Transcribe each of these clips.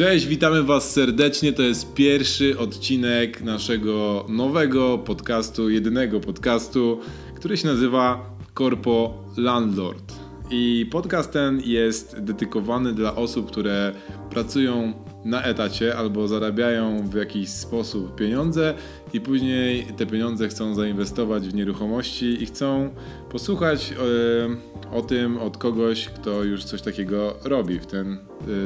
Cześć, witamy Was serdecznie. To jest pierwszy odcinek naszego nowego podcastu, jedynego podcastu, który się nazywa Corpo Landlord. I podcast ten jest dedykowany dla osób, które pracują na etacie albo zarabiają w jakiś sposób pieniądze i później te pieniądze chcą zainwestować w nieruchomości i chcą posłuchać e, o tym od kogoś, kto już coś takiego robi w ten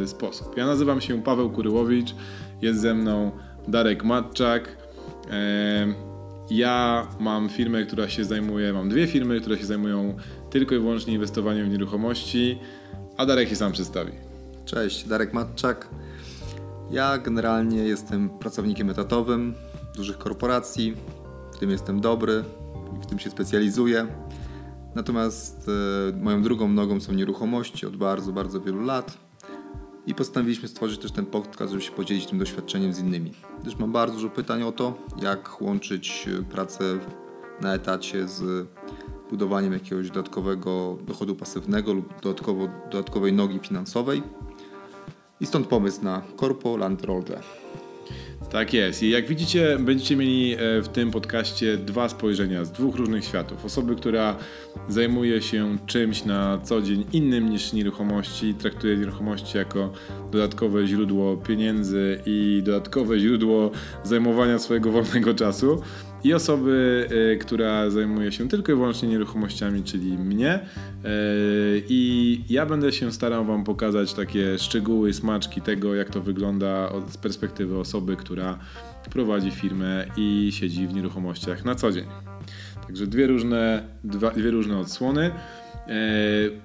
e, sposób. Ja nazywam się Paweł Kuryłowicz, jest ze mną Darek Matczak. E, ja mam firmę, która się zajmuje, mam dwie firmy, które się zajmują tylko i wyłącznie inwestowaniem w nieruchomości, a Darek się sam przedstawi. Cześć, Darek Matczak. Ja generalnie jestem pracownikiem etatowym dużych korporacji, w tym jestem dobry i w tym się specjalizuję. Natomiast e, moją drugą nogą są nieruchomości od bardzo, bardzo wielu lat. I postanowiliśmy stworzyć też ten podcast, żeby się podzielić tym doświadczeniem z innymi. Gdyż mam bardzo dużo pytań o to, jak łączyć e, pracę na etacie z budowaniem jakiegoś dodatkowego dochodu pasywnego lub dodatkowo, dodatkowej nogi finansowej. I stąd pomysł na Corpo Landlordę. Tak jest. I jak widzicie, będziecie mieli e, w tym podcaście dwa spojrzenia z dwóch różnych światów. Osoby, która zajmuje się czymś na co dzień innym niż nieruchomości, traktuje nieruchomości jako dodatkowe źródło pieniędzy i dodatkowe źródło zajmowania swojego wolnego czasu i osoby, y, która zajmuje się tylko i wyłącznie nieruchomościami, czyli mnie. Y, I ja będę się starał Wam pokazać takie szczegóły, smaczki tego, jak to wygląda z perspektywy osoby, która prowadzi firmę i siedzi w nieruchomościach na co dzień. Także dwie różne, dwa, dwie różne odsłony. Y,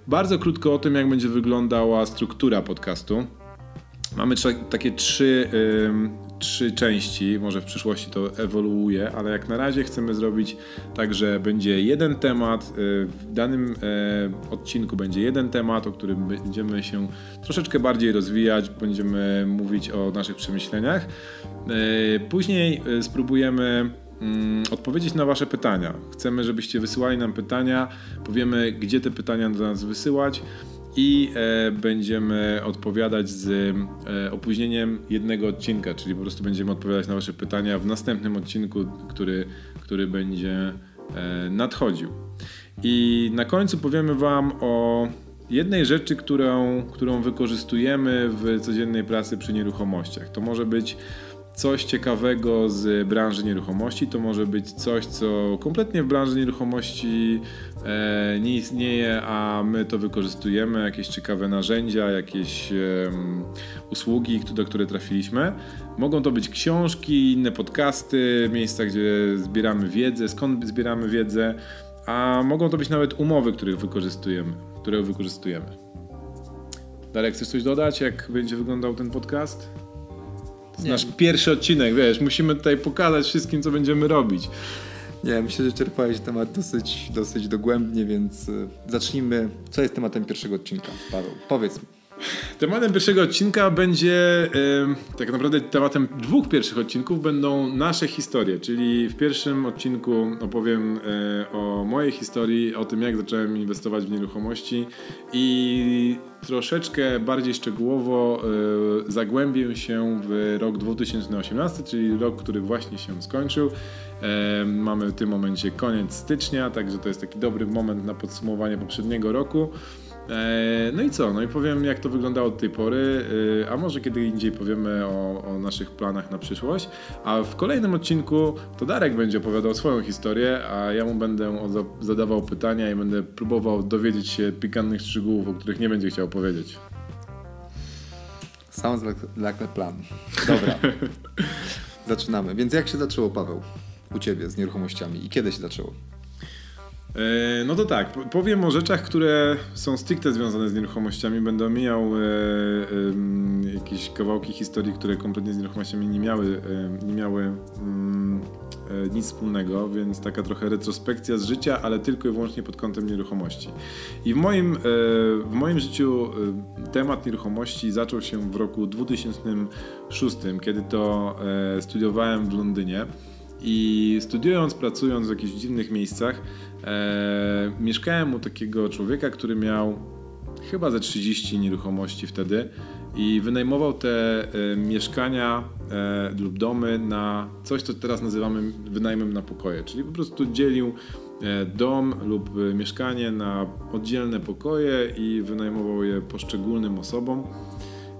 bardzo krótko o tym, jak będzie wyglądała struktura podcastu. Mamy takie trzy trzy części, może w przyszłości to ewoluuje, ale jak na razie chcemy zrobić tak, że będzie jeden temat, y, w danym e, odcinku będzie jeden temat, o którym będziemy się troszeczkę bardziej rozwijać, będziemy mówić o naszych przemyśleniach. E, później e, spróbujemy mm, odpowiedzieć na Wasze pytania. Chcemy, żebyście wysyłali nam pytania, powiemy, gdzie te pytania do nas wysyłać i e, będziemy odpowiadać z e, opóźnieniem jednego odcinka, czyli po prostu będziemy odpowiadać na Wasze pytania w następnym odcinku, który, który będzie e, nadchodził. I na końcu powiemy Wam o jednej rzeczy, którą, którą wykorzystujemy w codziennej pracy przy nieruchomościach. To może być coś ciekawego z branży nieruchomości. To może być coś, co kompletnie w branży nieruchomości e, nie istnieje, a my to wykorzystujemy, jakieś ciekawe narzędzia, jakieś usługi, do które trafiliśmy. Mogą to być książki, inne podcasty, miejsca, gdzie zbieramy wiedzę, skąd zbieramy wiedzę, a mogą to być nawet umowy, których wykorzystujemy, które wykorzystujemy. Darek, chcesz coś dodać, jak będzie wyglądał ten podcast? Jest nasz pierwszy odcinek, wiesz, musimy tutaj pokazać wszystkim, co będziemy robić. Nie, myślę, że czerpałeś temat dosyć, dosyć dogłębnie, więc y, zacznijmy. Co jest tematem pierwszego odcinka, Paweł? Powiedz mi. Tematem pierwszego odcinka będzie, tak naprawdę tematem dwóch pierwszych odcinków będą nasze historie, czyli w pierwszym odcinku opowiem e, o mojej historii, o tym jak zacząłem inwestować w nieruchomości i troszeczkę bardziej szczegółowo e, zagłębię się w rok 2018, czyli rok, który właśnie się skończył. E, mamy w tym momencie koniec stycznia, także to jest taki dobry moment na podsumowanie poprzedniego roku. E, no i co? No i powiem, jak to wyglądało od tej pory, e, a może kiedy indziej powiemy o, o, naszych planach na przyszłość. A w kolejnym odcinku to Darek będzie opowiadał swoją historię, a ja mu będę zadawał pytania i będę próbował dowiedzieć się pikantnych szczegółów, o których nie będzie chciał powiedzieć. Sounds like, plan. Dobra. Zaczynamy. Więc jak się zaczęło, Paweł, u Ciebie z nieruchomościami i kiedy się zaczęło? E, no to tak, powiem o rzeczach, które są stricte związane z nieruchomościami. Będę omijał e, e, jakieś kawałki historii, które kompletnie z nieruchomościami nie miały, e, nie miały mm, e, nic wspólnego, więc taka trochę retrospekcja z życia, ale tylko i wyłącznie pod kątem nieruchomości. I w moim, e, w moim życiu temat nieruchomości zaczął się w roku 2006, kiedy to studiowałem w Londynie. I studiując, pracując w jakichś dziwnych miejscach, e, mieszkałem u takiego człowieka, który miał chyba ze 30 nieruchomości wtedy i wynajmował te e, mieszkania e, lub domy na coś, co teraz nazywamy wynajmem na pokoje, czyli po prostu dzielił e, dom lub e, mieszkanie na oddzielne pokoje i wynajmował je poszczególnym osobom.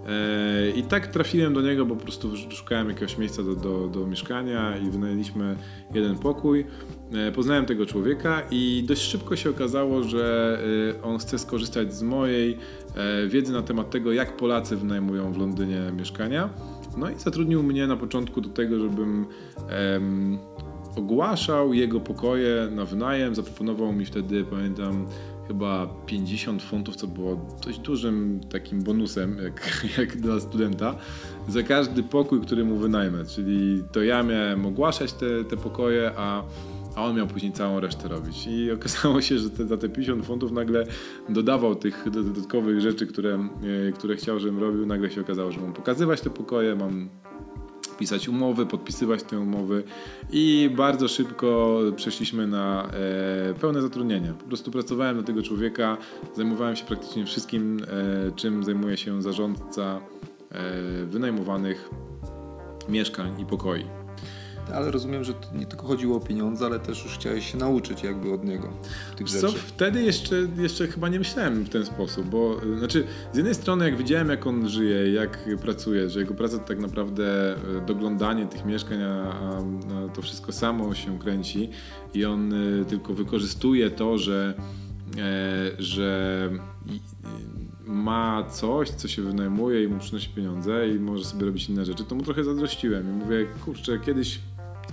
E, I tak trafiłem do niego, bo po prostu szukałem jakiegoś miejsca do, do, do mieszkania i wynajęliśmy jeden pokój. E, Poznałem tego człowieka i dość szybko się okazało, że e, on chce skorzystać z mojej e, wiedzy na temat tego, jak Polacy wynajmują w Londynie mieszkania. No i zatrudnił mnie na początku do tego, żebym em, ogłaszał jego pokoje na wynajem. Zaproponował mi wtedy, pamiętam, chyba 50 funtów, co było dość dużym takim bonusem, jak, jak dla studenta, za każdy pokój, który mu wynajmę. Czyli to ja miałem ogłaszać te, te pokoje, a, a on miał później całą resztę robić. I okazało się, że te, za te 50 funtów nagle dodawał tych dodatkowych rzeczy, które, e, które chciał, żebym robił. Nagle się okazało, że mam pokazywać te pokoje, mam pisać umowy, podpisywać te umowy i bardzo szybko przeszliśmy na e, pełne zatrudnienie. Po prostu pracowałem dla tego człowieka, zajmowałem się praktycznie wszystkim, e, czym zajmuje się zarządca e, wynajmowanych mieszkań i pokoi. Ale rozumiem, że to nie tylko chodziło o pieniądze, ale też już chciałeś się nauczyć jakby od niego tych Co, rzeczy. wtedy jeszcze, jeszcze chyba nie myślałem w ten sposób, bo y, znaczy z jednej strony jak widziałem jak on żyje, jak pracuje, że jego praca to tak naprawdę y, doglądanie tych mieszkań, a, a to wszystko samo się kręci i on y, tylko wykorzystuje to, że, e, że ma coś, co się wynajmuje i mu przynosi pieniądze i może sobie robić inne rzeczy, to mu trochę zazdrościłem i mówię, kurczę, kiedyś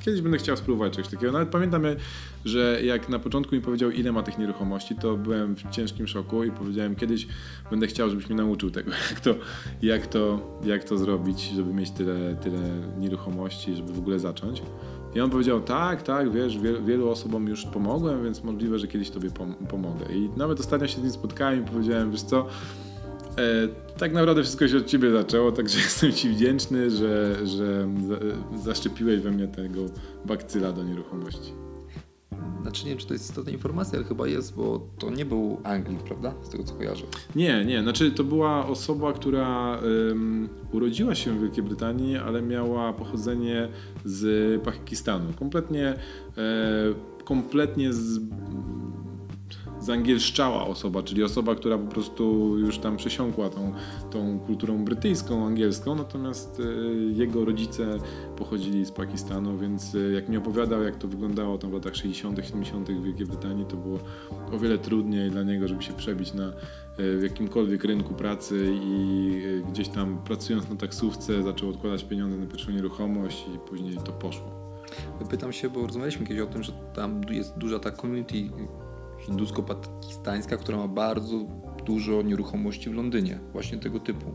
Kiedyś będę chciał spróbować czegoś takiego. Nawet pamiętam, że jak na początku mi powiedział, ile ma tych nieruchomości, to byłem w ciężkim szoku i powiedziałem, kiedyś będę chciał, żebyś mnie nauczył tego, jak to, jak to, jak to zrobić, żeby mieć tyle, tyle nieruchomości, żeby w ogóle zacząć. I on powiedział, tak, tak, wiesz, wielu, wielu osobom już pomogłem, więc możliwe, że kiedyś tobie pom- pomogę. I nawet ostatnio się z nim spotkałem i powiedziałem, wiesz co, tak naprawdę wszystko się od ciebie zaczęło, także jestem ci wdzięczny, że, że za, zaszczepiłeś we mnie tego bakcyla do nieruchomości. Znaczy nie wiem, czy to jest istotna informacja, ale chyba jest, bo to nie był Anglik, prawda? Z tego co kojarzę. Nie, nie, znaczy to była osoba, która em, urodziła się w Wielkiej Brytanii, ale miała pochodzenie z Pakistanu. Kompletnie, e, kompletnie z, zangielszczała osoba, czyli osoba, która po prostu już tam przesiąkła tą, tą kulturą brytyjską, angielską, natomiast e, jego rodzice pochodzili z Pakistanu, więc e, jak mi opowiadał, jak to wyglądało tam w latach 60., 70. w Wielkiej Brytanii, to było o wiele trudniej dla niego, żeby się przebić na e, w jakimkolwiek rynku pracy i gdzieś tam pracując na taksówce zaczął odkładać pieniądze na pierwszą nieruchomość i później to poszło. Pytam się, bo rozmawialiśmy kiedyś o tym, że tam jest duża ta community hindusko-pakistańska, która ma bardzo dużo nieruchomości w Londynie, właśnie tego typu.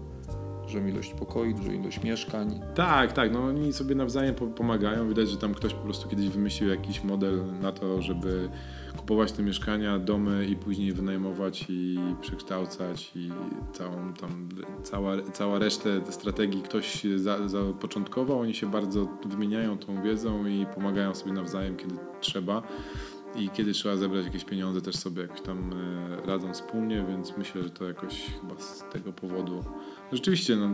Dużą ilość pokoi, dużą ilość mieszkań. Tak, tak, no oni sobie nawzajem po- pomagają. Widać, że tam ktoś po prostu kiedyś wymyślił jakiś model na to, żeby kupować te mieszkania, domy i później wynajmować i przekształcać i całą tam, cała, cała resztę strategii ktoś za, zapoczątkował. Oni się bardzo wymieniają tą wiedzą i pomagają sobie nawzajem, kiedy trzeba. I kiedy trzeba zebrać jakieś pieniądze, też sobie jakoś tam e, radzą wspólnie, więc myślę, że to jakoś chyba z tego powodu. Rzeczywiście, no,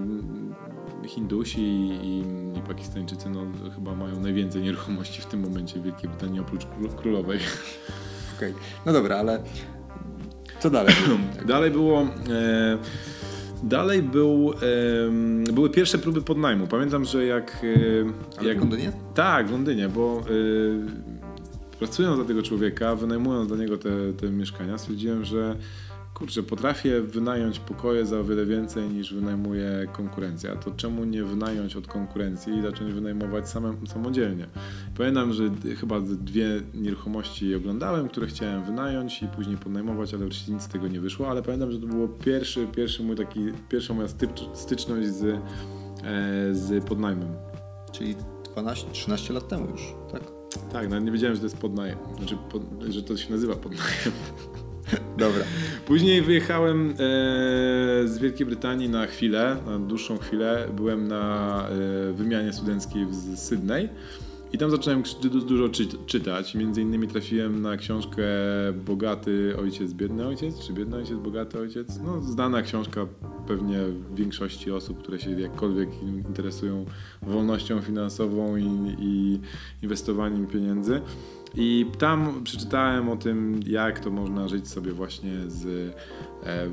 Hindusi i, i, Pakistańczycy no, chyba mają najwięcej nieruchomości w tym momencie w Wielkiej Brytanii oprócz król- królowej. Okej, no dobra, ale co dalej? Dalej było. E, dalej był, em, były pierwsze próby podnajmu. Pamiętam, że jak. E, jak w Londynie? Tak, w Londynie, bo e, pracując dla tego człowieka, wynajmując dla niego te, te mieszkania, stwierdziłem, że kurczę, potrafię wynająć pokoje za o wiele więcej niż wynajmuje konkurencja. To czemu nie wynająć od konkurencji i zacząć wynajmować samym, samodzielnie? Pamiętam, że chyba dwie nieruchomości oglądałem, które chciałem wynająć i później podnajmować, ale wreszcie nic z tego nie wyszło, ale pamiętam, że to było pierwszy, pierwszy mój taki, pierwsza moja styczność z, e, z podnajmem. Czyli 12-13 lat temu już, tak? Tak, nawet nie wiedziałem, że to jest podnajem, znaczy, że to się nazywa podnajem. Dobra. Później wyjechałem e, z Wielkiej Brytanii na chwilę, na dłuższą chwilę. Byłem na e, wymianie studenckiej w Sydney I tam zacząłem dużo czy czytać. Między innymi trafiłem na książkę Bogaty ojciec, biedny ojciec, czy biedny ojciec, bogaty ojciec. No, znana książka pewnie większości osób, które się jakkolwiek interesują wolnością finansową i, i inwestowaniem pieniędzy. I tam przeczytałem o tym, jak to można żyć sobie właśnie z e,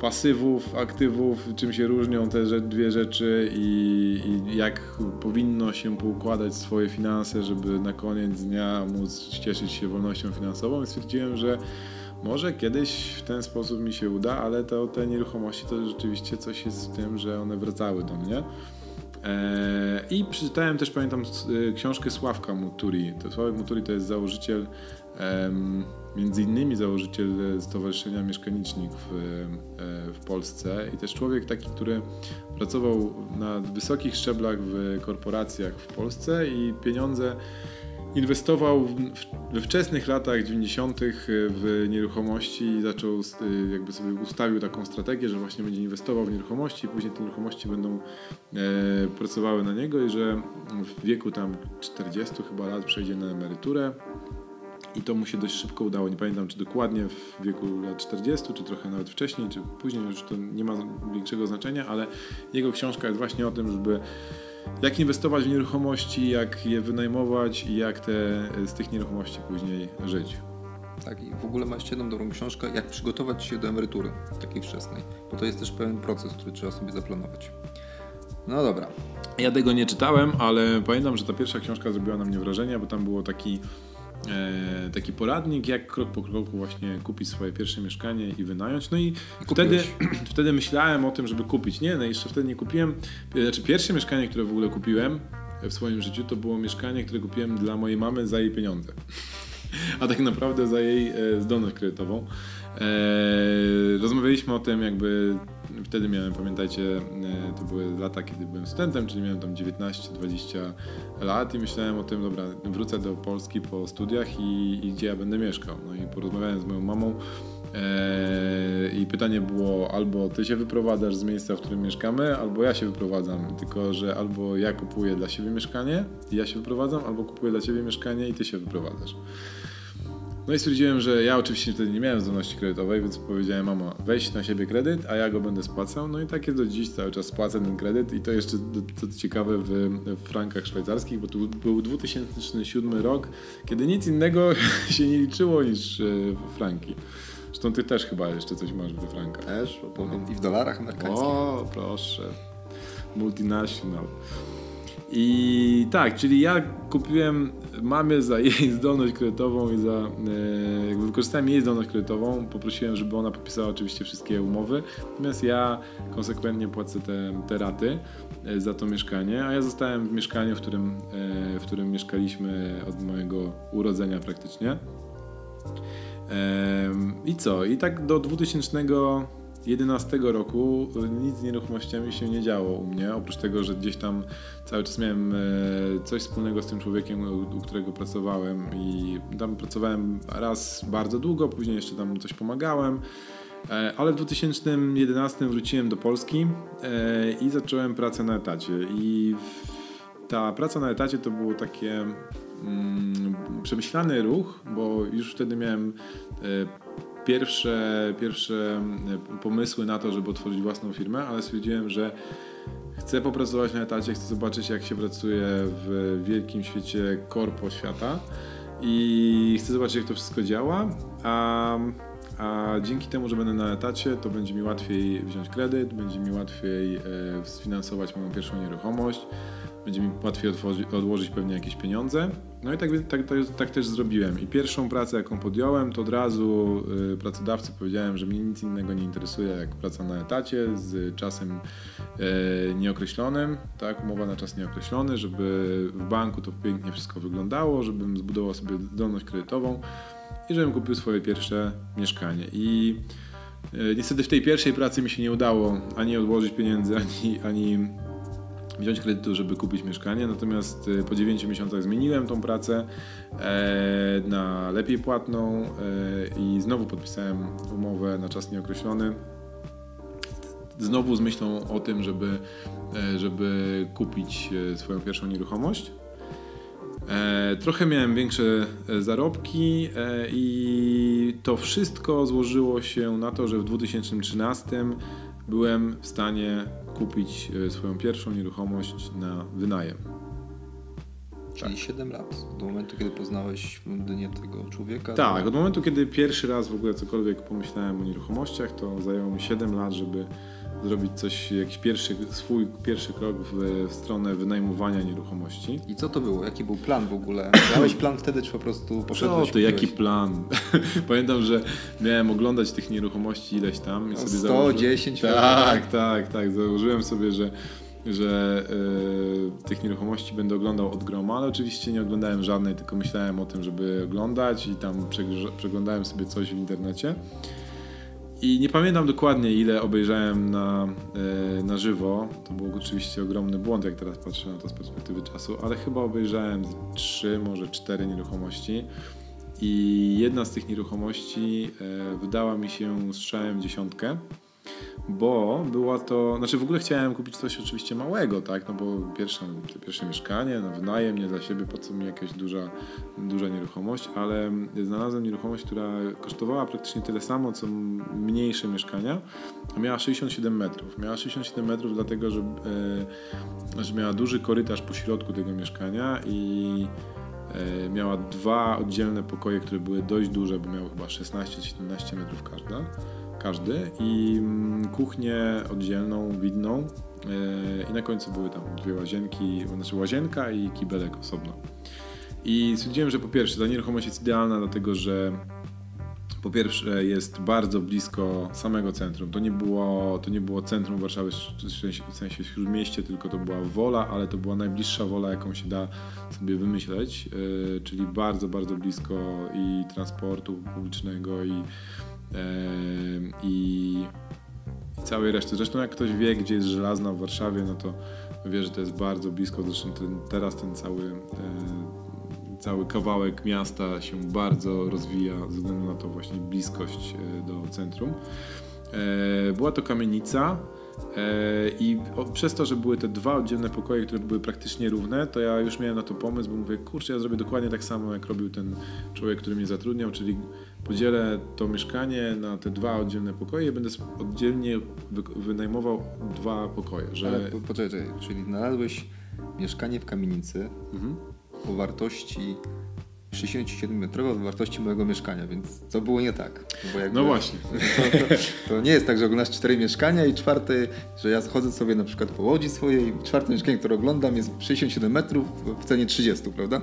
pasywów, aktywów, czym się różnią te dwie rzeczy i, i, jak powinno się poukładać swoje finanse, żeby na koniec dnia móc cieszyć się wolnością finansową. I stwierdziłem, że może kiedyś w ten sposób mi się uda, ale to, te nieruchomości to rzeczywiście coś jest w tym, że one wracały do mnie. E, I przeczytałem też, pamiętam, e, książkę Sławka Muturi. To Sławek Muturi to jest założyciel, między innymi założyciel Stowarzyszenia Mieszkanicznik w, e, w Polsce i też człowiek taki, który pracował na wysokich szczeblach w korporacjach w Polsce i pieniądze inwestował we wczesnych latach 90. w nieruchomości i zaczął, jakby sobie ustawił taką strategię, że właśnie będzie inwestował w nieruchomości później te nieruchomości będą e, pracowały na niego i że w wieku tam 40 chyba lat przejdzie na emeryturę. I to mu się dość szybko udało. Nie pamiętam, czy dokładnie w wieku lat 40, czy trochę nawet wcześniej, czy później, już to nie ma większego znaczenia, ale jego książka jest właśnie o tym, żeby jak inwestować w nieruchomości, jak je wynajmować i jak te, z tych nieruchomości później żyć. Tak, i w ogóle ma jeszcze jedną dobrą książkę, jak przygotować się do emerytury takiej wczesnej, bo to jest też pewien proces, który trzeba sobie zaplanować. No dobra. Ja tego nie czytałem, ale pamiętam, że ta pierwsza książka zrobiła na mnie wrażenie, bo tam było taki e, taki poradnik, jak krok po kroku właśnie kupić swoje pierwsze mieszkanie i wynająć. No i, wtedy, wtedy myślałem o tym, żeby kupić. Nie, no jeszcze wtedy nie kupiłem. Znaczy pierwsze mieszkanie, które w ogóle kupiłem w swoim życiu, to było mieszkanie, które kupiłem dla mojej mamy za jej pieniądze. A tak naprawdę za jej e, zdolność kredytową. E, rozmawialiśmy o tym, jakby wtedy miałem, pamiętajcie, e, to były lata, kiedy byłem studentem, czyli miałem tam 19-20 lat i myślałem o tym, dobra, wrócę do Polski po studiach i, i gdzie ja będę mieszkał. No i porozmawiałem z moją mamą e, i pytanie było albo ty się wyprowadzasz z miejsca, w którym mieszkamy, albo ja się wyprowadzam. Tylko, że albo ja kupuję dla siebie mieszkanie i ja się wyprowadzam, albo kupuję dla ciebie mieszkanie i ty się wyprowadzasz. No i stwierdziłem, że ja oczywiście wtedy nie miałem zdolności kredytowej, więc powiedziałem, mamo, weź na siebie kredyt, a ja go będę spłacał. No i tak jest do dziś, cały czas spłacę ten kredyt i to jeszcze, co ciekawe, w, w frankach szwajcarskich, bo to był 2007 rok, kiedy nic innego się nie liczyło niż e, franki. Zresztą ty też chyba jeszcze coś masz we frankach. Też, opowiem. I w dolarach amerykańskich. O, proszę. Multinational. I tak, czyli ja kupiłem mamie za jej zdolność kredytową i za, e, jakby wykorzystałem jej zdolność kredytową, poprosiłem, żeby ona podpisała oczywiście wszystkie umowy, natomiast ja konsekwentnie płacę te, te raty e, za to mieszkanie, a ja zostałem w mieszkaniu, w którym, e, w którym mieszkaliśmy od mojego urodzenia praktycznie. I co? I tak do 2000 2011 roku nic z nieruchomościami się nie działo u mnie, oprócz tego, że gdzieś tam cały czas miałem e, coś wspólnego z tym człowiekiem, u którego pracowałem i tam pracowałem raz bardzo długo, później jeszcze tam coś pomagałem. E, ale w 2011 wróciłem do Polski e, i zacząłem pracę na etacie. I ta praca na etacie to było takie mm, przemyślany ruch, bo już wtedy miałem pierwsze, pierwsze e, pomysły na to, żeby otworzyć własną firmę, ale stwierdziłem, że chcę popracować na etacie, chcę zobaczyć jak się pracuje w wielkim świecie korpo świata i chcę zobaczyć jak to wszystko działa, a, a dzięki temu, że będę na etacie, to będzie mi łatwiej wziąć kredyt, będzie mi łatwiej e, sfinansować moją pierwszą nieruchomość, będzie mi łatwiej odłożyć pewnie jakieś pieniądze. No i tak, tak, tak, też zrobiłem. I pierwszą pracę, jaką podjąłem, to od razu y, pracodawcy powiedziałem, że mnie nic innego nie interesuje jak praca na etacie z czasem y, nieokreślonym, tak, umowa na czas nieokreślony, żeby w banku to pięknie wszystko wyglądało, żebym zbudował sobie zdolność kredytową i żebym kupił swoje pierwsze mieszkanie. I y, niestety w tej pierwszej pracy mi się nie udało ani odłożyć pieniędzy, ani, ani wziąć kredytu, żeby kupić mieszkanie. Natomiast y, po 9 miesiącach zmieniłem tą pracę e, na lepiej płatną e, i znowu podpisałem umowę na czas nieokreślony. Znowu z myślą o tym, żeby, e, żeby kupić swoją pierwszą nieruchomość. Trochę miałem większe zarobki i to wszystko złożyło się na to, że w 2013 byłem w stanie kupić e, swoją pierwszą nieruchomość na wynajem. Czyli 7 lat, do momentu, kiedy poznałeś w Londynie tego człowieka. Tak, od momentu, kiedy pierwszy raz w ogóle cokolwiek pomyślałem o nieruchomościach, to zajęło mi 7 lat, żeby zrobić coś, jakiś pierwszy, swój pierwszy krok w, w stronę wynajmowania nieruchomości. I co to było? Jaki był plan w ogóle? Miałeś plan wtedy, czy po prostu poszedłeś? Co ty, jaki plan? Pamiętam, że miałem oglądać tych nieruchomości ileś tam i No, sobie 100, założyłem... 10 Tak, tak, tak. Założyłem sobie, że, że e, tych nieruchomości będę oglądał od groma, ale oczywiście nie oglądałem żadnej, tylko myślałem o tym, żeby oglądać i tam przeglądałem sobie coś w internecie. I nie pamiętam dokładnie, ile obejrzałem na, e, na żywo. To był oczywiście ogromny błąd, jak teraz patrzę na to z perspektywy czasu, ale chyba obejrzałem trzy, może cztery nieruchomości. I jedna z tych nieruchomości e, wydała mi się strzałem dziesiątkę, bo była to, znaczy w ogóle chciałem kupić coś oczywiście małego, tak, no bo pierwsze, pierwsze mieszkanie, na wynajem, nie dla siebie, po co mi jakaś duża, duża nieruchomość, ale znalazłem nieruchomość, która kosztowała praktycznie tyle samo, co mniejsze mieszkania, a miała 67 metrów. Miała 67 metrów dlatego, że, e, że miała duży korytarz po środku tego mieszkania i E, Miała dwa oddzielne pokoje, które były dość duże, bo miały chyba 16-17 metrów każda, każdy i mm, kuchnię oddzielną, widną e, i na końcu były tam dwie łazienki, znaczy łazienka i kibelek osobno. I stwierdziłem, że po pierwsze ta nieruchomość jest idealna dlatego, że po pierwsze jest bardzo blisko samego centrum. To nie było, to nie było centrum Warszawy w sensie, śródmieście, tylko to była wola, ale to była najbliższa wola, jaką się da sobie wymyśleć, yy, czyli bardzo, bardzo blisko i transportu publicznego i, i, i całej reszty. Zresztą jak ktoś wie, gdzie jest żelazna w Warszawie, no to wie, że to jest bardzo blisko. Zresztą ten, teraz ten cały yy, cały kawałek miasta się bardzo rozwija ze względu na to właśnie bliskość e, do centrum. E, Była to kamienica e, i o- przez to, że były te dwa oddzielne pokoje, które były praktycznie równe, to ja już miałem na to pomysł, bo mówię, kurczę, ja zrobię dokładnie tak samo, jak robił ten człowiek, który mnie zatrudniał, czyli podzielę to mieszkanie na te dwa oddzielne pokoje i będę oddzielnie wy- wynajmował dwa pokoje, że... Ale po- poczekaj, czyli znalazłeś mieszkanie w kamienicy Mhm. o wartości 67 metrowej o wartości mojego mieszkania, więc co było nie tak? No właśnie. To, to, to nie jest tak, że oglądasz cztery mieszkania i czwarte, że ja chodzę sobie na przykład po łodzi swojej, czwarte mieszkanie, które oglądam jest 67 metrów w cenie 30, prawda?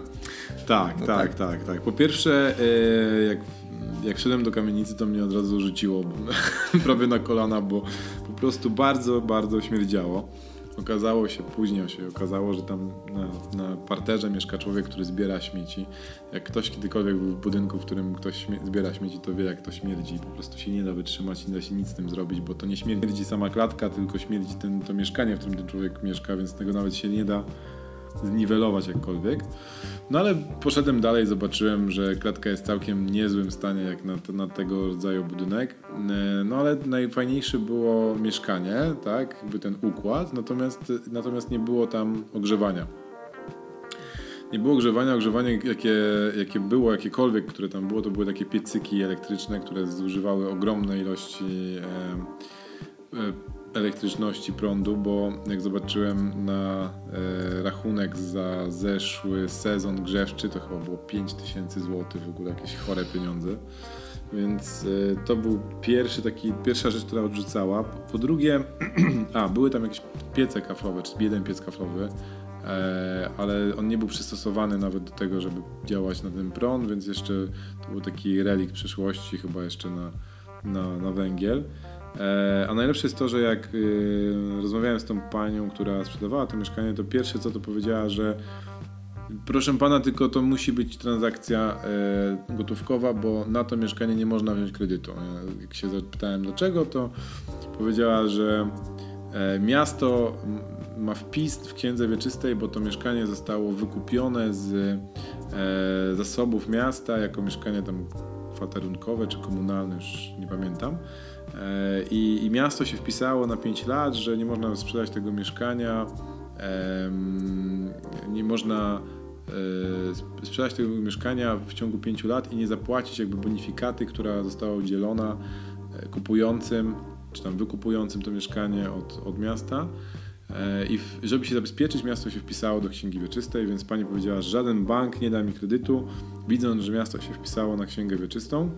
Tak, No tak, tak. tak, tak, Po pierwsze, e, jak, jak wszedłem do kamienicy, to mnie od razu rzuciło prawie na kolana, bo po prostu bardzo, bardzo śmierdziało. Okazało się, później się okazało, że tam na, na parterze mieszka człowiek, który zbiera śmieci. Jak ktoś kiedykolwiek był w budynku, w którym ktoś zbiera śmieci, to wie jak to śmierdzi. Po prostu się nie da wytrzymać, nie da się nic z tym zrobić, bo to nie śmierdzi sama klatka, tylko śmierdzi ten, to mieszkanie, w którym ten człowiek mieszka, więc tego nawet się nie da zniwelować jakkolwiek. No ale poszedłem dalej, zobaczyłem, że klatka jest w całkiem niezłym stanie jak na, na tego rodzaju budynek. E, No ale najfajniejsze było mieszkanie, tak, jakby ten układ, natomiast, natomiast nie było tam ogrzewania. Nie było ogrzewania, ogrzewanie jakie, jakie było, jakiekolwiek, które tam było, to były takie piecyki elektryczne, które zużywały ogromne ilości e, e, elektryczności prądu, bo jak zobaczyłem na e, rachunek za zeszły sezon grzewczy, to chyba było 5000 zł, w ogóle jakieś chore pieniądze. Więc e, to był pierwszy taki, pierwsza rzecz, która odrzucała. Po drugie, a, były tam jakieś piece kaflowe, czy jeden piec kaflowy, e, ale on nie był przystosowany nawet do tego, żeby działać na ten prąd, więc jeszcze to był taki relik przeszłości, chyba jeszcze na, na, na węgiel. E, A najlepsze jest to, że jak y, rozmawiałem z tą panią, która sprzedawała to mieszkanie, to pierwsze co to powiedziała, że proszę pana, tylko to musi być transakcja e, gotówkowa, bo na to mieszkanie nie można wziąć kredytu. Ja, Jak się zapytałem dlaczego, to powiedziała, że e, miasto ma wpis w księdze wieczystej, bo to mieszkanie zostało wykupione z zasobów miasta jako mieszkanie tam kwaterunkowe czy komunalne, już nie pamiętam. E, I, I miasto się wpisało na 5 lat, że nie można sprzedać tego mieszkania, nie można e, sprzedać tego mieszkania w ciągu 5 lat i nie zapłacić jakby bonifikaty, która została udzielona e, kupującym, czy tam wykupującym to mieszkanie od, od miasta. I w, żeby się zabezpieczyć, miasto się wpisało do księgi wieczystej, więc pani powiedziała, że żaden bank nie da mi kredytu, widząc, że miasto się wpisało na księgę wieczystą.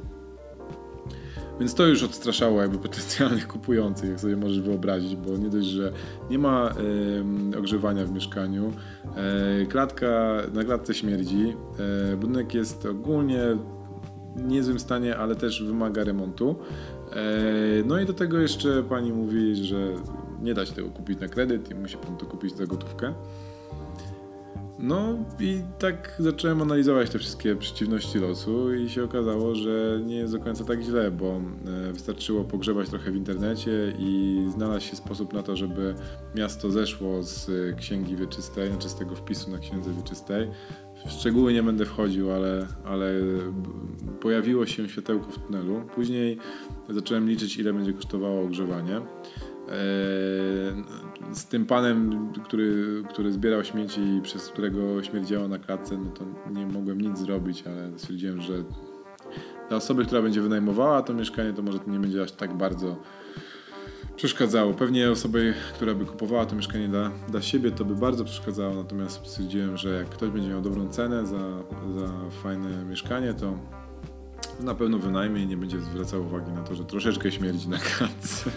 Więc to już odstraszało jakby potencjalnych kupujących, jak sobie możesz wyobrazić, bo nie dość, że nie ma e, ogrzewania w mieszkaniu, e, klatka na klatce śmierdzi, e, budynek jest ogólnie w niezłym stanie, ale też wymaga remontu. no i do tego jeszcze pani mówi, że nie da się tego kupić na kredyt i musi pan to kupić za gotówkę. No i tak zacząłem analizować te wszystkie przeciwności losu i się okazało, że nie jest do końca tak źle, bo e, wystarczyło pogrzebać trochę w internecie i znalazł się sposób na to, żeby miasto zeszło z księgi wieczystej, znaczy z tego wpisu na księdze wieczystej. W szczegóły nie będę wchodził, ale, ale pojawiło się światełko w tunelu. Później zacząłem liczyć, ile będzie kosztowało ogrzewanie. E, z tym panem, który, który zbierał śmieci i przez którego śmierdziało na klatce, no to nie mogłem nic zrobić, ale stwierdziłem, że dla osoby, która będzie wynajmowała to mieszkanie, to może to nie będzie aż tak bardzo przeszkadzało. Pewnie osobie, która by kupowała to mieszkanie dla, dla siebie, to by bardzo przeszkadzało, natomiast stwierdziłem, że jak ktoś będzie miał dobrą cenę za, za fajne mieszkanie, to na pewno wynajmie i nie będzie zwracał uwagi na to, że troszeczkę śmierdzi na klatce.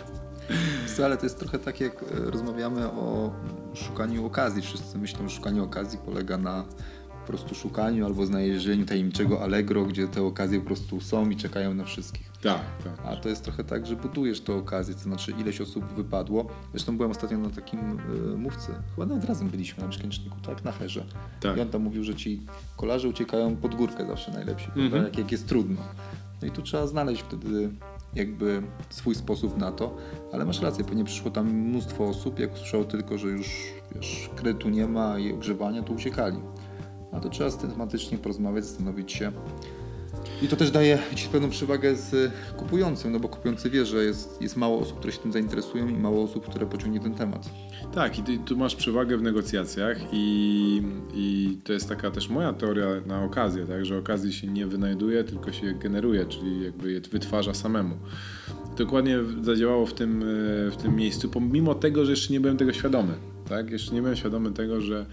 Ale to jest trochę tak, jak e, rozmawiamy o szukaniu okazji. Wszyscy myślą, że szukanie okazji polega na po prostu szukaniu albo znalezieniu tajemniczego Allegro, gdzie te okazje po prostu są i czekają na wszystkich. Tak, tak. A to jest trochę tak, że budujesz tę okazję, to znaczy ileś osób wypadło. Zresztą byłem ostatnio na takim y, mówcy, chyba nawet razem byliśmy na mieszkaniczniku, tak, na Herze. Tak. I on tam mówił, że ci kolarze uciekają pod górkę zawsze najlepsi, mhm. jak, jak jest trudno. No i tu trzeba znaleźć wtedy jakby swój sposób na to, ale masz rację, pewnie przyszło tam mnóstwo osób, jak usłyszało tylko, że już wiesz, kredytu nie ma i ogrzewania, to uciekali. A to trzeba systematycznie porozmawiać, zastanowić się. I to też daje ci pewną przewagę z kupującym, no bo kupujący wie, że jest, jest mało osób, które się tym zainteresują i mało osób, które pociągnie ten temat. Tak, i ty, tu masz przewagę w negocjacjach i, i to jest taka też moja teoria na okazję, tak, że okazji się nie wynajduje, tylko się generuje, czyli jakby je wytwarza samemu. Dokładnie zadziałało w tym, e, w tym miejscu, pomimo tego, że jeszcze nie byłem tego świadomy. Tak? Jeszcze nie byłem świadomy tego, że,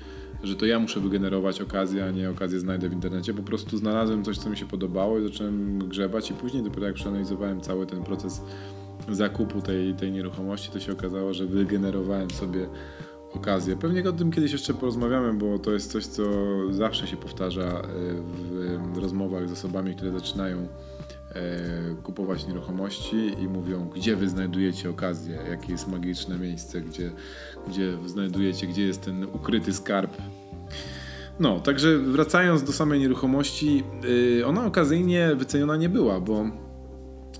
że to ja muszę wygenerować okazję, a nie okazję znajdę w internecie. Po prostu znalazłem coś, co mi się podobało i zacząłem grzebać i później dopiero jak przeanalizowałem cały ten proces zakupu tej, tej nieruchomości, to się okazało, że wygenerowałem sobie okazję. Pewnie o tym kiedyś jeszcze porozmawiamy, bo to jest coś, co zawsze się powtarza e, w rozmowach z osobami, które zaczynają kupować nieruchomości i mówią, gdzie wy znajdujecie okazję, jakie jest magiczne miejsce, gdzie, gdzie znajdujecie, gdzie jest ten ukryty skarb. No, także wracając do samej nieruchomości, yy, ona okazyjnie wyceniona nie była, bo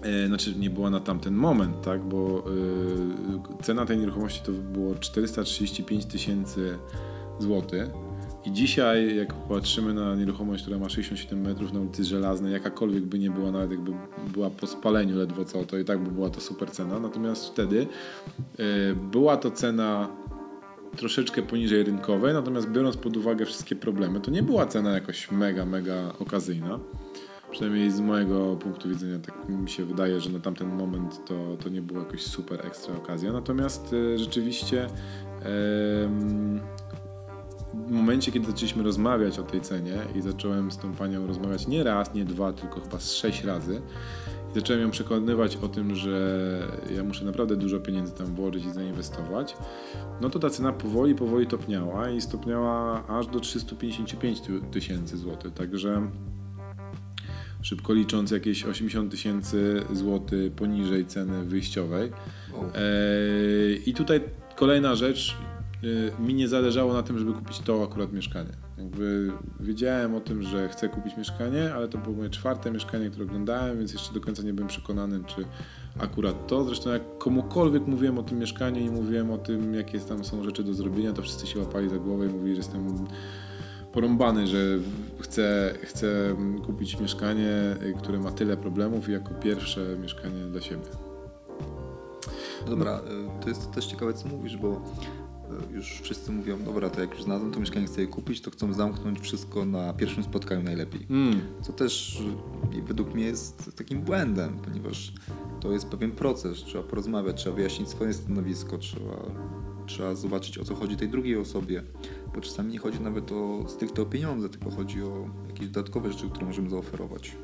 E, znaczy nie była na tamten moment, tak, bo cena tej nieruchomości to było 435 tysięcy złotych. I dzisiaj, jak patrzymy na nieruchomość, która ma 67 metrów na ulicy Żelaznej, jakakolwiek by nie była, nawet jakby była po spaleniu ledwo co, to i tak by była to super cena. Natomiast wtedy y, była to cena troszeczkę poniżej rynkowej, natomiast biorąc pod uwagę wszystkie problemy, to nie była cena jakoś mega, mega okazyjna. Przynajmniej z mojego punktu widzenia tak mi się wydaje, że na tamten moment to, to nie była jakoś super ekstra okazja. Natomiast e, rzeczywiście w momencie, kiedy zaczęliśmy rozmawiać o tej cenie i zacząłem z tą panią rozmawiać nie raz, nie dwa, tylko chyba z sześć razy i zacząłem ją przekonywać o tym, że ja muszę naprawdę dużo pieniędzy tam włożyć i zainwestować, no to ta cena powoli, powoli topniała i stopniała aż do 355 tysięcy złotych. Także szybko licząc jakieś 80 tysięcy złotych poniżej ceny wyjściowej. E, I tutaj kolejna rzecz, mi nie zależało na tym, żeby kupić to akurat mieszkanie. Jakby wiedziałem o tym, że chcę kupić mieszkanie, ale to było moje czwarte mieszkanie, które oglądałem, więc jeszcze do końca nie byłem przekonany, czy akurat to. Zresztą jak komukolwiek mówiłem o tym mieszkaniu i mówiłem o tym, jakie tam są rzeczy do zrobienia, to wszyscy się łapali za głowę i mówili, że jestem porąbany, że chcę, chcę kupić mieszkanie, które ma tyle problemów jako pierwsze mieszkanie dla siebie. Dobra, to jest też ciekawe co mówisz, bo już wszyscy mówią, dobra, to jak już znalazłem to mieszkanie, chcę je kupić, to chcą zamknąć wszystko na pierwszym spotkaniu najlepiej. Mm. Co też według mnie jest takim błędem, ponieważ to jest pewien proces, trzeba porozmawiać, trzeba wyjaśnić swoje stanowisko, trzeba, trzeba zobaczyć o co chodzi tej drugiej osobie, bo czasami nie chodzi nawet o stricte o pieniądze, tylko chodzi o jakieś dodatkowe rzeczy, które możemy zaoferować.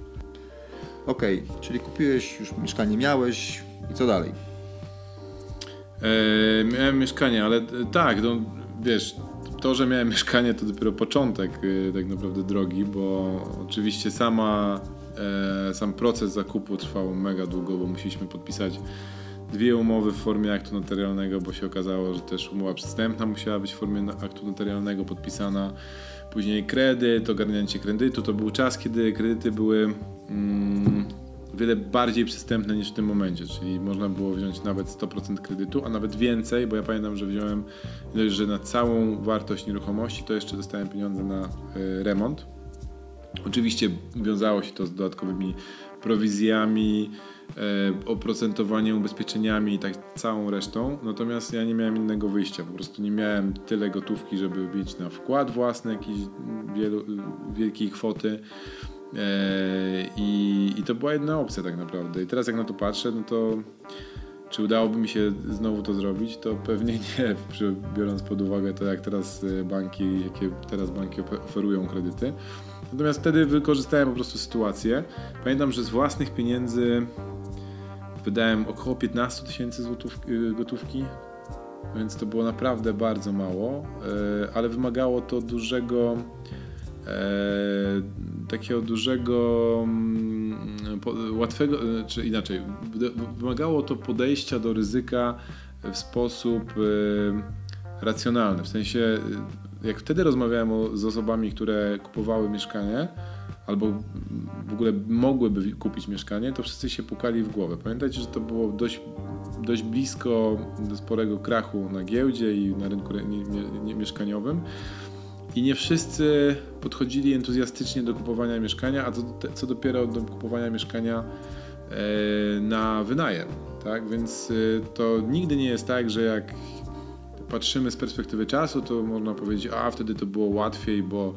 Okej, czyli kupiłeś, już mieszkanie miałeś i co dalej? E, miałem mieszkanie, ale e, tak, no, wiesz, to, że miałem mieszkanie to dopiero początek e, tak naprawdę drogi, bo oczywiście sama, e, sam proces zakupu trwał mega długo, bo musieliśmy podpisać dwie umowy w formie aktu notarialnego, bo się okazało, że też umowa przystępna musiała być w formie na- aktu notarialnego podpisana. Później kredyt, ogarnięcie kredytu. To był czas, kiedy kredyty były mm, wiele bardziej przystępne niż w tym momencie, czyli można było wziąć nawet 100% kredytu, a nawet więcej, bo ja pamiętam, że wziąłem że na całą wartość nieruchomości, to jeszcze dostałem pieniądze na y, remont. Oczywiście wiązało się to z dodatkowymi prowizjami, e, oprocentowaniem, ubezpieczeniami i tak całą resztą. Natomiast ja nie miałem innego wyjścia. Po prostu nie miałem tyle gotówki, żeby mieć na wkład własny jakiejś wielu, wielkiej kwoty. E, I, I to była jedna opcja tak naprawdę. I teraz jak na to patrzę, no to czy udałoby mi się znowu to zrobić? To pewnie nie, biorąc pod uwagę to, jak teraz e, banki, jakie teraz banki ofe- oferują kredyty. Natomiast wtedy wykorzystałem po prostu sytuację. Pamiętam, że z własnych pieniędzy wydałem około 15 tysięcy y, gotówki, więc to było naprawdę bardzo mało, e, ale wymagało to dużego e, takiego dużego mm, łatwego, czy inaczej, wymagało to podejścia do ryzyka w sposób e, racjonalny. W sensie, e, jak wtedy rozmawiałem z osobami, które kupowały mieszkanie, albo w ogóle mogłyby kupić mieszkanie, to wszyscy się pukali w głowę. Pamiętajcie, że to było dość, dość blisko do sporego krachu na giełdzie i na rynku nie, nie, nie mieszkaniowym. I nie wszyscy podchodzili entuzjastycznie do kupowania mieszkania, a co, co dopiero do kupowania mieszkania e, na wynajem. Tak? Więc e, to nigdy nie jest tak, że jak patrzymy z perspektywy czasu, to można powiedzieć, a wtedy to było łatwiej, bo,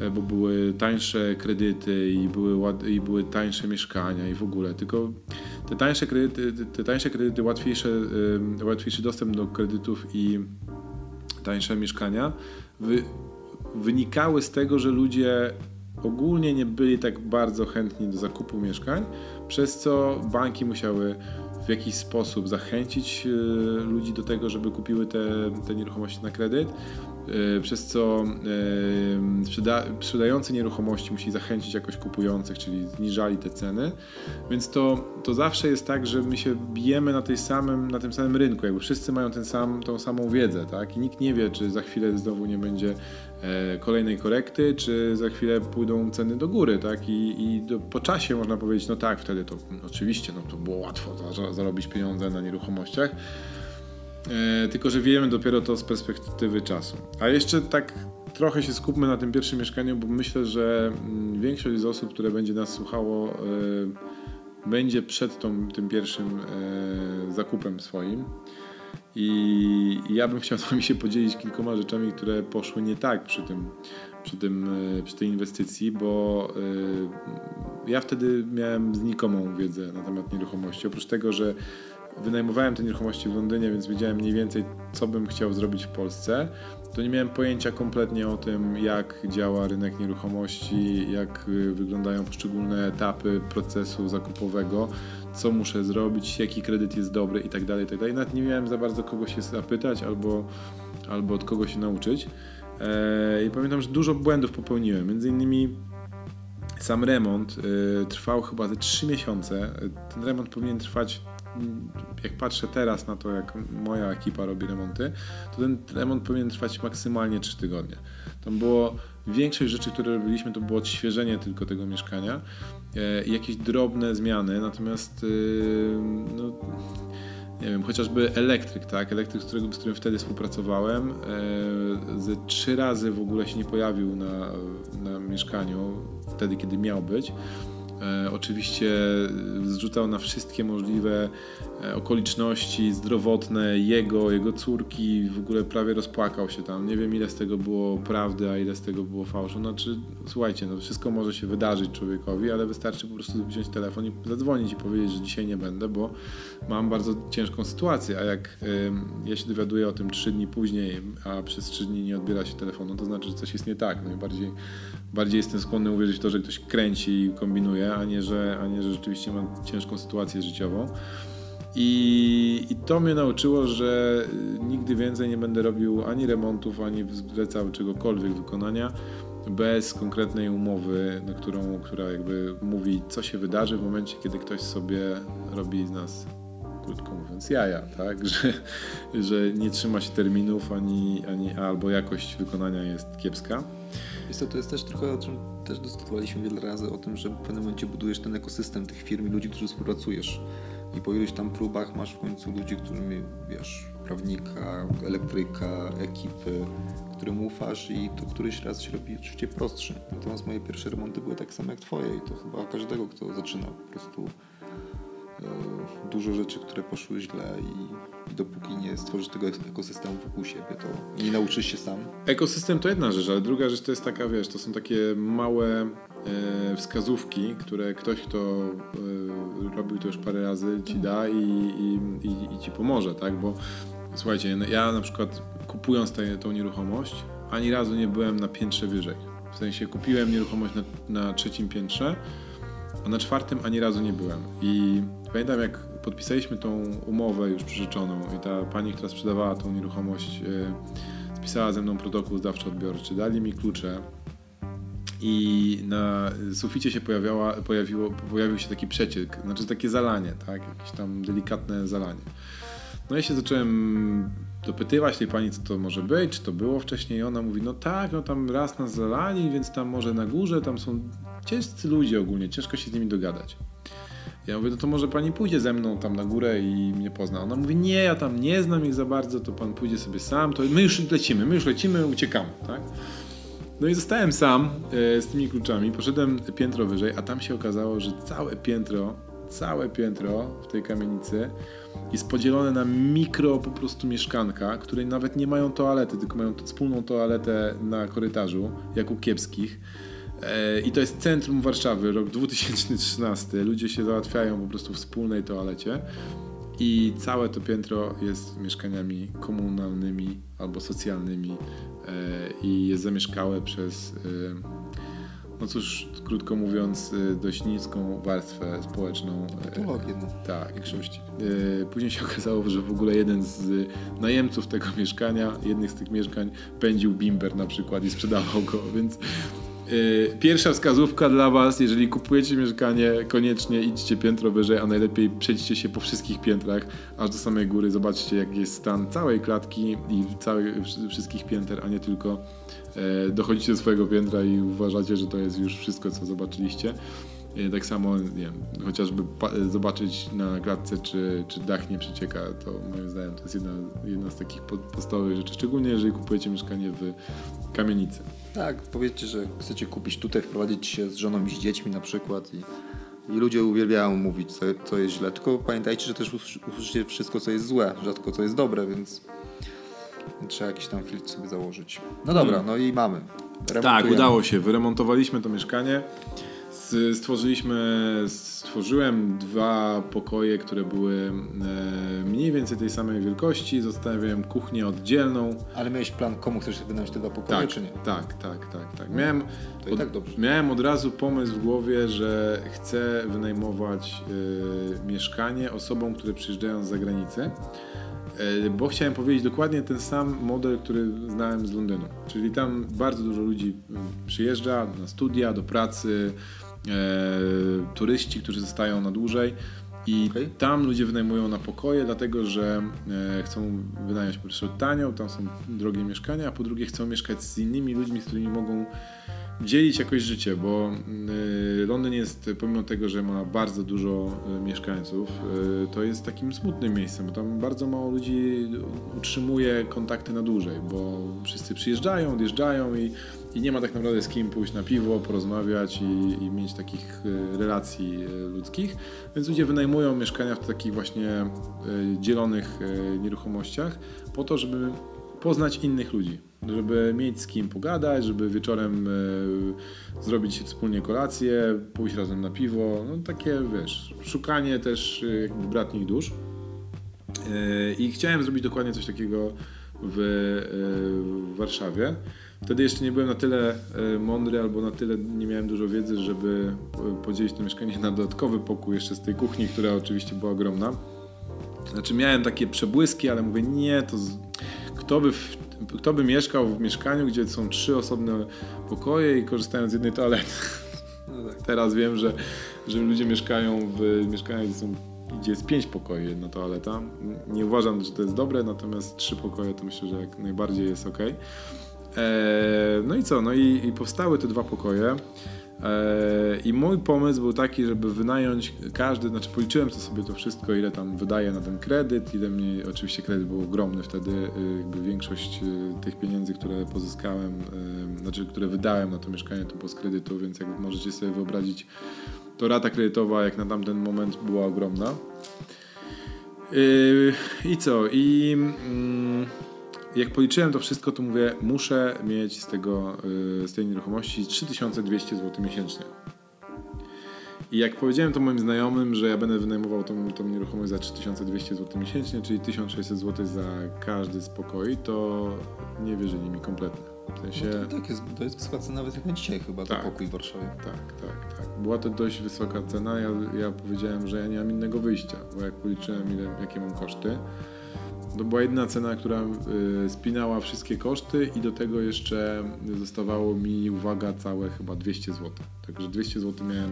e, bo były tańsze kredyty i były, i były tańsze mieszkania i w ogóle. Tylko te tańsze kredyty, te- tańsze kredyty łatwiejsze, łatwiejszy dostęp do kredytów i tańsze mieszkania wynikały z tego, że ludzie ogólnie nie byli tak bardzo chętni do zakupu mieszkań, przez co banki musiały w jakiś sposób zachęcić e, ludzi do tego, żeby kupiły te, te nieruchomości na kredyt, e, przez co e, sprzeda, sprzedający nieruchomości musi zachęcić jakoś kupujących, czyli zniżali te ceny. Więc to, to zawsze jest tak, że my się bijemy na, tej samym, na tym samym rynku, jakby wszyscy mają ten sam, tą samą wiedzę, tak? I nikt nie wie, czy za chwilę znowu nie będzie kolejnej korekty, czy za chwilę pójdą ceny do góry, tak? I, i do, po czasie można powiedzieć, no tak, wtedy to oczywiście, no to było łatwo za, zarobić pieniądze na nieruchomościach. E, tylko, że wiemy dopiero to z perspektywy czasu. A jeszcze tak trochę się skupmy na tym pierwszym mieszkaniu, bo myślę, że mm, większość z osób, które będzie nas słuchało, e, będzie przed tą, tym pierwszym e, zakupem swoim. I, ja bym chciał z wami się podzielić kilkoma rzeczami, które poszły nie tak przy tym, przy tym, e, przy tej inwestycji, bo e, ja wtedy miałem znikomą wiedzę na temat nieruchomości. Oprócz tego, że wynajmowałem te nieruchomości w Londynie, więc wiedziałem mniej więcej, co bym chciał zrobić w Polsce, to nie miałem pojęcia kompletnie o tym, jak działa rynek nieruchomości, jak y, wyglądają poszczególne etapy procesu zakupowego, co muszę zrobić, jaki kredyt jest dobry itd. itd. Nawet nie miałem za bardzo kogo się zapytać albo, albo od kogo się nauczyć. E, I pamiętam, że dużo błędów popełniłem. Między innymi sam remont y, trwał chyba ze 3 miesiące. Ten remont powinien trwać, jak patrzę teraz na to, jak moja ekipa robi remonty, to ten remont powinien trwać maksymalnie 3 tygodnie. Tam było większość rzeczy, które robiliśmy, to było odświeżenie tylko tego mieszkania e, i jakieś drobne zmiany, natomiast y, no, nie wiem, chociażby elektryk, tak? Elektryk, z którym, z którym wtedy współpracowałem, e, ze trzy razy w ogóle się nie pojawił na, na mieszkaniu, wtedy kiedy miał być. E, oczywiście zrzucał na wszystkie możliwe e, okoliczności zdrowotne jego, jego córki, w ogóle prawie rozpłakał się tam. Nie wiem ile z tego było prawdy, a ile z tego było fałszu. Znaczy, słuchajcie, no wszystko może się wydarzyć człowiekowi, ale wystarczy po prostu wziąć telefon i zadzwonić i powiedzieć, że dzisiaj nie będę, bo mam bardzo ciężką sytuację, a jak ja się dowiaduję o tym trzy dni później, a przez trzy dni nie odbiera się telefonu, to znaczy, że coś jest nie tak. Najbardziej no bardziej jestem skłonny uwierzyć w to, że ktoś kręci i kombinuje, a nie, że, a nie, że rzeczywiście mam ciężką sytuację życiową. I, I to mnie nauczyło, że nigdy więcej nie będę robił ani remontów, ani zlecał czegokolwiek wykonania bez konkretnej umowy, na którą, która jakby mówi, co się wydarzy w momencie, kiedy ktoś sobie robi z nas krótko mówiąc, jaja, tak? Że, że nie trzyma się terminów ani, ani albo jakość wykonania jest kiepska. Jest to, to jest też trochę, o czym też dyskutowaliśmy wiele razy, o tym, że w pewnym momencie budujesz ten ekosystem tych firm i ludzi, którzy współpracujesz. I po iluś tam próbach masz w końcu ludzi, którymi, wiesz, prawnika, elektryka, ekipy, którym ufasz i to któryś raz się robi oczywiście prostszy. Natomiast moje pierwsze remonty były tak same jak twoje i to chyba każdego, kto zaczyna po prostu E, dużo rzeczy, które poszły źle i, i, dopóki nie stworzysz tego ekosystemu wokół siebie, to nie nauczysz się sam. Ekosystem to jedna rzecz, ale druga rzecz to jest taka, wiesz, to są takie małe e, wskazówki, które ktoś, kto e, robił to już parę razy, ci da i, i, i, i ci pomoże, tak? Bo słuchajcie, no ja na przykład kupując tą nieruchomość, ani razu nie byłem na piętrze wyżej. W sensie kupiłem nieruchomość na, na trzecim piętrze, a na czwartym ani razu nie byłem. I Pamiętam, jak podpisaliśmy tą umowę już przyrzeczoną i ta pani, która sprzedawała tą nieruchomość, yy, spisała ze mną protokół zdawczo-odbiorczy, dali mi klucze i na suficie się pojawiała, pojawiło, pojawił się taki przeciek, znaczy takie zalanie, tak, jakieś tam delikatne zalanie. No ja się zacząłem dopytywać tej pani, co to może być, czy to było wcześniej. I ona mówi, no tak, no tam raz nas zalali, więc tam może na górze, tam są ciężcy ludzie ogólnie, ciężko się z nimi dogadać. Ja mówię, no to może pani pójdzie ze mną tam na górę i mnie pozna. Ona mówi, nie, ja tam nie znam ich za bardzo, to pan pójdzie sobie sam, to my już lecimy, my już lecimy, uciekamy, tak? No i zostałem sam e, z tymi kluczami, poszedłem piętro wyżej, a tam się okazało, że całe piętro, całe piętro w tej kamienicy jest podzielone na mikro po prostu mieszkanka, które nawet nie mają toalety, tylko mają wspólną toaletę na korytarzu, jak u kiepskich. E, I to jest centrum Warszawy, rok 2013. Ludzie się załatwiają po prostu w wspólnej toalecie. I całe to piętro jest mieszkaniami komunalnymi albo socjalnymi e, i jest zamieszkałe przez, e, no cóż, krótko mówiąc, dość niską warstwę społeczną. Patologię. No. Tak, większości. Później się okazało, że w ogóle jeden z najemców tego mieszkania, jednych z tych mieszkań, pędził bimber na przykład i sprzedawał go, więc pierwsza wskazówka dla Was, jeżeli kupujecie mieszkanie, koniecznie idźcie piętro wyżej, a najlepiej przejdźcie się po wszystkich piętrach, aż do samej góry. Zobaczcie, jaki jest stan całej klatki i całych, wszystkich pięter, a nie tylko e, dochodzicie do swojego piętra i uważacie, że to jest już wszystko, co zobaczyliście. E, tak samo, nie wiem, chociażby zobaczyć na klatce, czy, czy dach nie przecieka, to moim zdaniem to jest jedna, jedna z takich podstawowych rzeczy, szczególnie jeżeli kupujecie mieszkanie w kamienicy. Tak, powiedzcie, że chcecie kupić tutaj, wprowadzić się z żoną i z dziećmi na przykład i, i ludzie uwielbiają mówić, co, co jest źle, tylko pamiętajcie, że też usłyszycie wszystko, co jest złe, rzadko co jest dobre, więc trzeba jakiś tam filtr sobie założyć. No dobra, hmm. no i mamy. Tak, udało się, wyremontowaliśmy to mieszkanie stworzyliśmy, stworzyłem dwa pokoje, które były e, mniej więcej tej samej wielkości. Zostawiłem kuchnię oddzielną. Ale miałeś plan, komu chcesz wynająć te dwa pokoje, tak, czy nie? Tak, tak, tak, tak. Miałem, i tak miałem od razu pomysł w głowie, że chcę wynajmować y, mieszkanie osobom, które przyjeżdżają z zagranicy. E, bo chciałem powiedzieć dokładnie ten sam model, który znałem z Londynu. Czyli tam bardzo dużo ludzi przyjeżdża na studia, do pracy, turyści, którzy zostają na dłużej. I okay. tam ludzie wynajmują na pokoje, dlatego że e, chcą wynająć po prostu tanio, tam są drogie mieszkania, a po drugie chcą mieszkać z innymi ludźmi, z którymi mogą dzielić jakoś życie, bo y, Londyn jest, pomimo tego, że ma bardzo dużo y, mieszkańców, y, to jest takim smutnym miejscem, bo tam bardzo mało ludzi utrzymuje kontakty na dłużej, bo wszyscy przyjeżdżają, odjeżdżają i i nie ma tak naprawdę z kim pójść na piwo, porozmawiać i, i mieć takich e, relacji e, ludzkich. Więc ludzie wynajmują mieszkania w takich właśnie e, dzielonych nieruchomościach po to, żeby poznać innych ludzi, żeby mieć z kim pogadać, żeby wieczorem zrobić wspólnie kolację, pójść razem na piwo. No takie, wiesz, szukanie też jakby bratnich dusz. I chciałem zrobić dokładnie coś takiego w, w Warszawie. Wtedy jeszcze nie byłem na tyle e, mądry albo na tyle nie miałem dużo wiedzy, żeby po- podzielić to mieszkanie na dodatkowy pokój jeszcze z tej kuchni, która oczywiście była ogromna. Znaczy miałem takie przebłyski, ale mówię nie, to z... kto, by w... kto by mieszkał w mieszkaniu, gdzie są trzy osobne pokoje i korzystają z jednej toalety. No tak. Teraz wiem, że, że ludzie mieszkają w mieszkaniach, gdzie, są, gdzie jest pięć pokoi, jedna toaleta. Nie uważam, że to jest dobre, natomiast trzy pokoje to myślę, że jak najbardziej jest ok. Eee, no i co? No i, i powstały te dwa pokoje. Eee, I mój pomysł był taki, żeby wynająć każdy, znaczy policzyłem to sobie to wszystko, ile tam wydaję na ten kredyt, ile mnie, oczywiście kredyt był ogromny wtedy, y, jakby większość y, tych pieniędzy, które pozyskałem, y, znaczy które wydałem na to mieszkanie, to było z kredytu, więc jak możecie sobie wyobrazić, to rata kredytowa jak na tamten moment była ogromna. I co? I mm, jak policzyłem to wszystko, to mówię, muszę mieć z, tego, yy, z tej nieruchomości 3200 zł miesięcznie. I jak powiedziałem to moim znajomym, że ja będę wynajmował tą, tą nieruchomość za 3200 zł miesięcznie, czyli 1600 zł za każdy z pokoi, to nie wierzyli mi kompletnie. W sensie... No to, tak jest, to jest wysoka cena nawet jak na dzisiaj chyba, Tak. to pokój w Warszawie. Tak, tak, tak. Była to dość wysoka cena. Ja, ja powiedziałem, że ja nie mam innego wyjścia, bo jak policzyłem, ile, jakie mam koszty, to była jedna cena, która y, spinała wszystkie koszty i do tego jeszcze zostawało mi, uwaga, całe chyba 200 zł. Także 200 zł miałem,